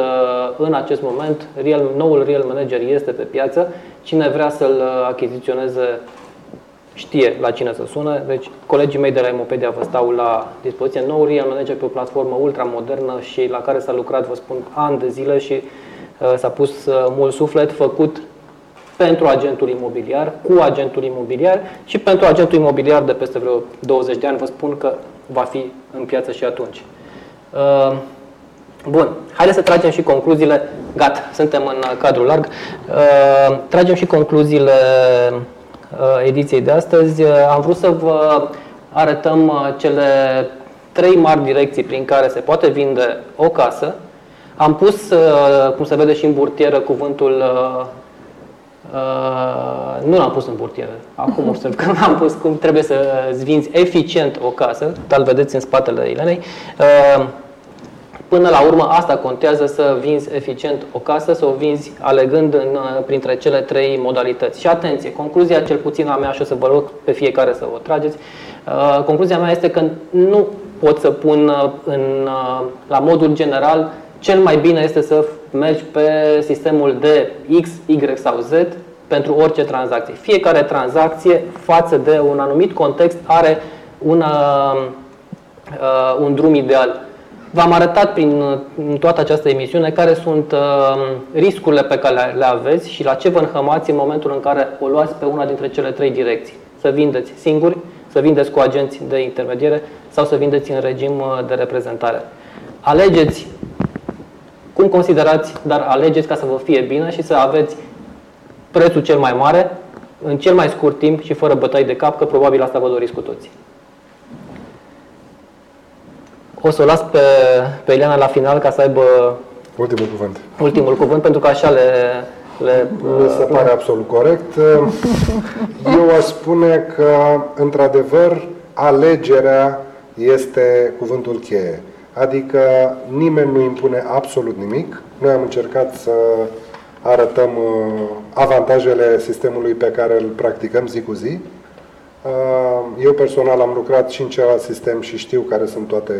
în acest moment, Real, noul Real Manager este pe piață. Cine vrea să-l uh, achiziționeze știe la cine să sună. Deci, colegii mei de la Imopedia vă stau la dispoziție. Noul Real Manager pe o platformă ultramodernă și la care s-a lucrat, vă spun, ani de zile și uh, s-a pus uh, mult suflet, făcut pentru agentul imobiliar, cu agentul imobiliar și pentru agentul imobiliar de peste vreo 20 de ani, vă spun că va fi în piață și atunci. Uh, bun, haideți să tragem și concluziile. Gata, suntem în cadrul larg. Uh, tragem și concluziile uh, ediției de astăzi. Am vrut să vă arătăm cele trei mari direcții prin care se poate vinde o casă. Am pus, cum se vede și în burtieră, cuvântul Uh, nu l-am pus în burtieră. Acum observ că l-am pus cum trebuie să vinzi eficient o casă, dar vedeți în spatele Ilenei. Uh, Până la urmă, asta contează să vinzi eficient o casă, să o vinzi alegând în, uh, printre cele trei modalități. Și atenție, concluzia cel puțin a mea, și o să vă rog pe fiecare să o trageți, uh, concluzia mea este că nu pot să pun uh, în, la modul general cel mai bine este să mergi pe sistemul de X, Y sau Z pentru orice tranzacție. Fiecare tranzacție față de un anumit context are una, uh, un drum ideal. V-am arătat prin toată această emisiune care sunt uh, riscurile pe care le aveți și la ce vă înhămați în momentul în care o luați pe una dintre cele trei direcții. Să vindeți singuri, să vindeți cu agenți de intermediere sau să vindeți în regim uh, de reprezentare. Alegeți cum considerați, dar alegeți ca să vă fie bine și să aveți prețul cel mai mare în cel mai scurt timp și fără bătăi de cap, că probabil asta vă doriți cu toții. O să o las pe, pe Ileana la final ca să aibă ultimul cuvânt. Ultimul cuvânt, pentru că așa le, le Mi se pare absolut corect. Eu aș spune că, într-adevăr, alegerea este cuvântul cheie. Adică nimeni nu impune absolut nimic. Noi am încercat să arătăm uh, avantajele sistemului pe care îl practicăm zi cu zi Uh, eu personal am lucrat și în celălalt sistem și știu care sunt toate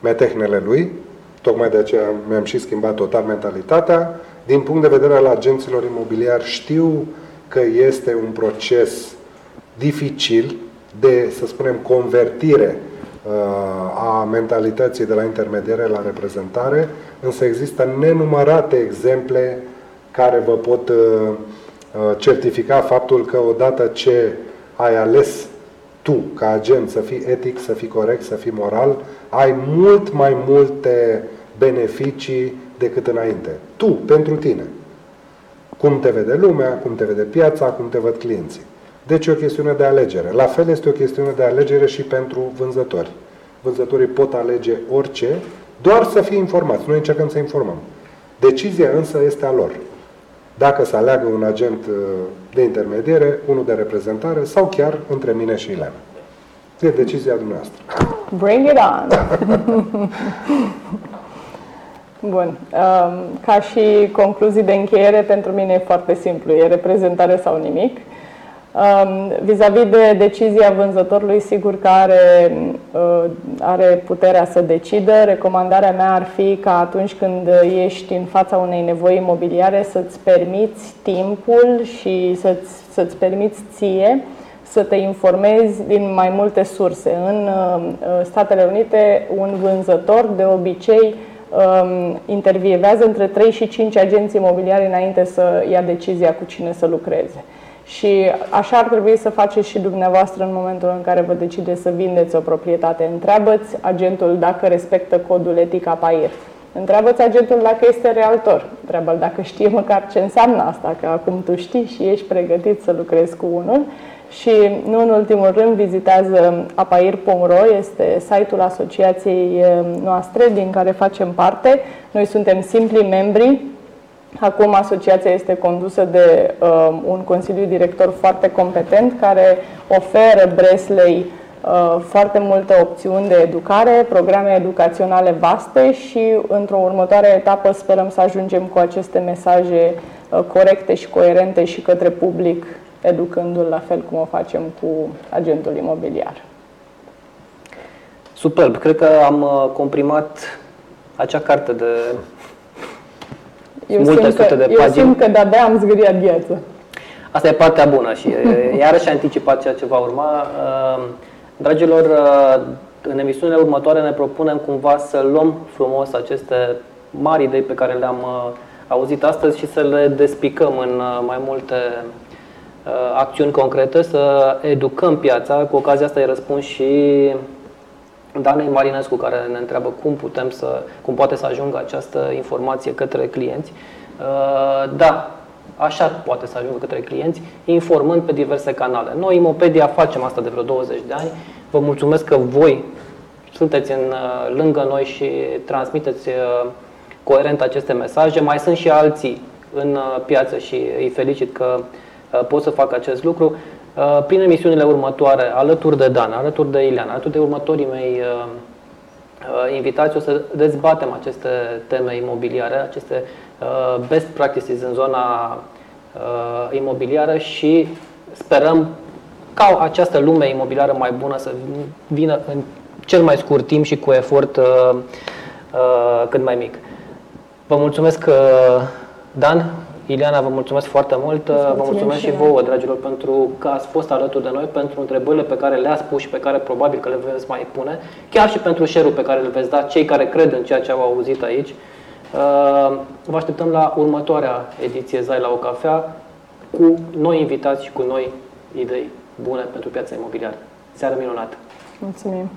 metehnele lui. Tocmai de aceea mi-am și schimbat total mentalitatea. Din punct de vedere al agenților imobiliari, știu că este un proces dificil de, să spunem, convertire uh, a mentalității de la intermediere la reprezentare, însă există nenumărate exemple care vă pot uh, certifica faptul că odată ce ai ales tu, ca agent, să fii etic, să fii corect, să fii moral, ai mult mai multe beneficii decât înainte. Tu, pentru tine. Cum te vede lumea, cum te vede piața, cum te văd clienții. Deci e o chestiune de alegere. La fel este o chestiune de alegere și pentru vânzători. Vânzătorii pot alege orice, doar să fie informați. Noi încercăm să informăm. Decizia însă este a lor dacă să aleagă un agent uh, de intermediere, unul de reprezentare sau chiar între mine și Ileana. E decizia dumneavoastră. Bring it on! Bun. Um, ca și concluzii de încheiere, pentru mine e foarte simplu. E reprezentare sau nimic. Um, vis-a-vis de decizia vânzătorului, sigur că are, uh, are puterea să decidă. Recomandarea mea ar fi ca atunci când ești în fața unei nevoi imobiliare să-ți permiți timpul și să-ți, să-ți permiți ție să te informezi din mai multe surse. În uh, Statele Unite, un vânzător de obicei um, intervievează între 3 și 5 agenți imobiliari înainte să ia decizia cu cine să lucreze. Și așa ar trebui să faceți și dumneavoastră în momentul în care vă decideți să vindeți o proprietate. Întreabă-ți agentul dacă respectă codul etic APAIR. Întreabă-ți agentul dacă este realtor. întreabă dacă știe măcar ce înseamnă asta, că acum tu știi și ești pregătit să lucrezi cu unul. Și nu în ultimul rând vizitează apair.ro, este site-ul asociației eh, noastre din care facem parte. Noi suntem simpli membri Acum asociația este condusă de uh, un consiliu director foarte competent care oferă Breslei uh, foarte multe opțiuni de educare, programe educaționale vaste și într-o următoare etapă sperăm să ajungem cu aceste mesaje uh, corecte și coerente și către public, educându-l la fel cum o facem cu agentul imobiliar. Superb! Cred că am uh, comprimat acea carte de eu multe sute că, de pagini. Eu simt că de-abia am zgâriat gheață. Asta e partea bună și iarăși anticipat ceea ce va urma. Dragilor, în emisiunile următoare ne propunem cumva să luăm frumos aceste mari idei pe care le-am auzit astăzi și să le despicăm în mai multe acțiuni concrete, să educăm piața. Cu ocazia asta îi răspund și Danei Marinescu care ne întreabă cum putem să, cum poate să ajungă această informație către clienți. Uh, da, așa poate să ajungă către clienți, informând pe diverse canale. Noi, Imopedia, facem asta de vreo 20 de ani. Vă mulțumesc că voi sunteți în, uh, lângă noi și transmiteți uh, coerent aceste mesaje. Mai sunt și alții în piață și îi felicit că pot să facă acest lucru. Uh, prin emisiunile următoare, alături de Dan, alături de Ileana, alături de următorii mei uh, uh, invitați, o să dezbatem aceste teme imobiliare, aceste best practices în zona imobiliară și sperăm ca această lume imobiliară mai bună să vină în cel mai scurt timp și cu efort cât mai mic. Vă mulțumesc, Dan, Ileana, vă mulțumesc foarte mult. Vă mulțumesc și vouă, dragilor, pentru că ați fost alături de noi, pentru întrebările pe care le-ați pus și pe care probabil că le veți mai pune, chiar și pentru share pe care le veți da cei care cred în ceea ce au auzit aici. Uh, vă așteptăm la următoarea ediție Zai la o cafea cu noi invitați și cu noi idei bune pentru piața imobiliară. Seară minunată! Mulțumim!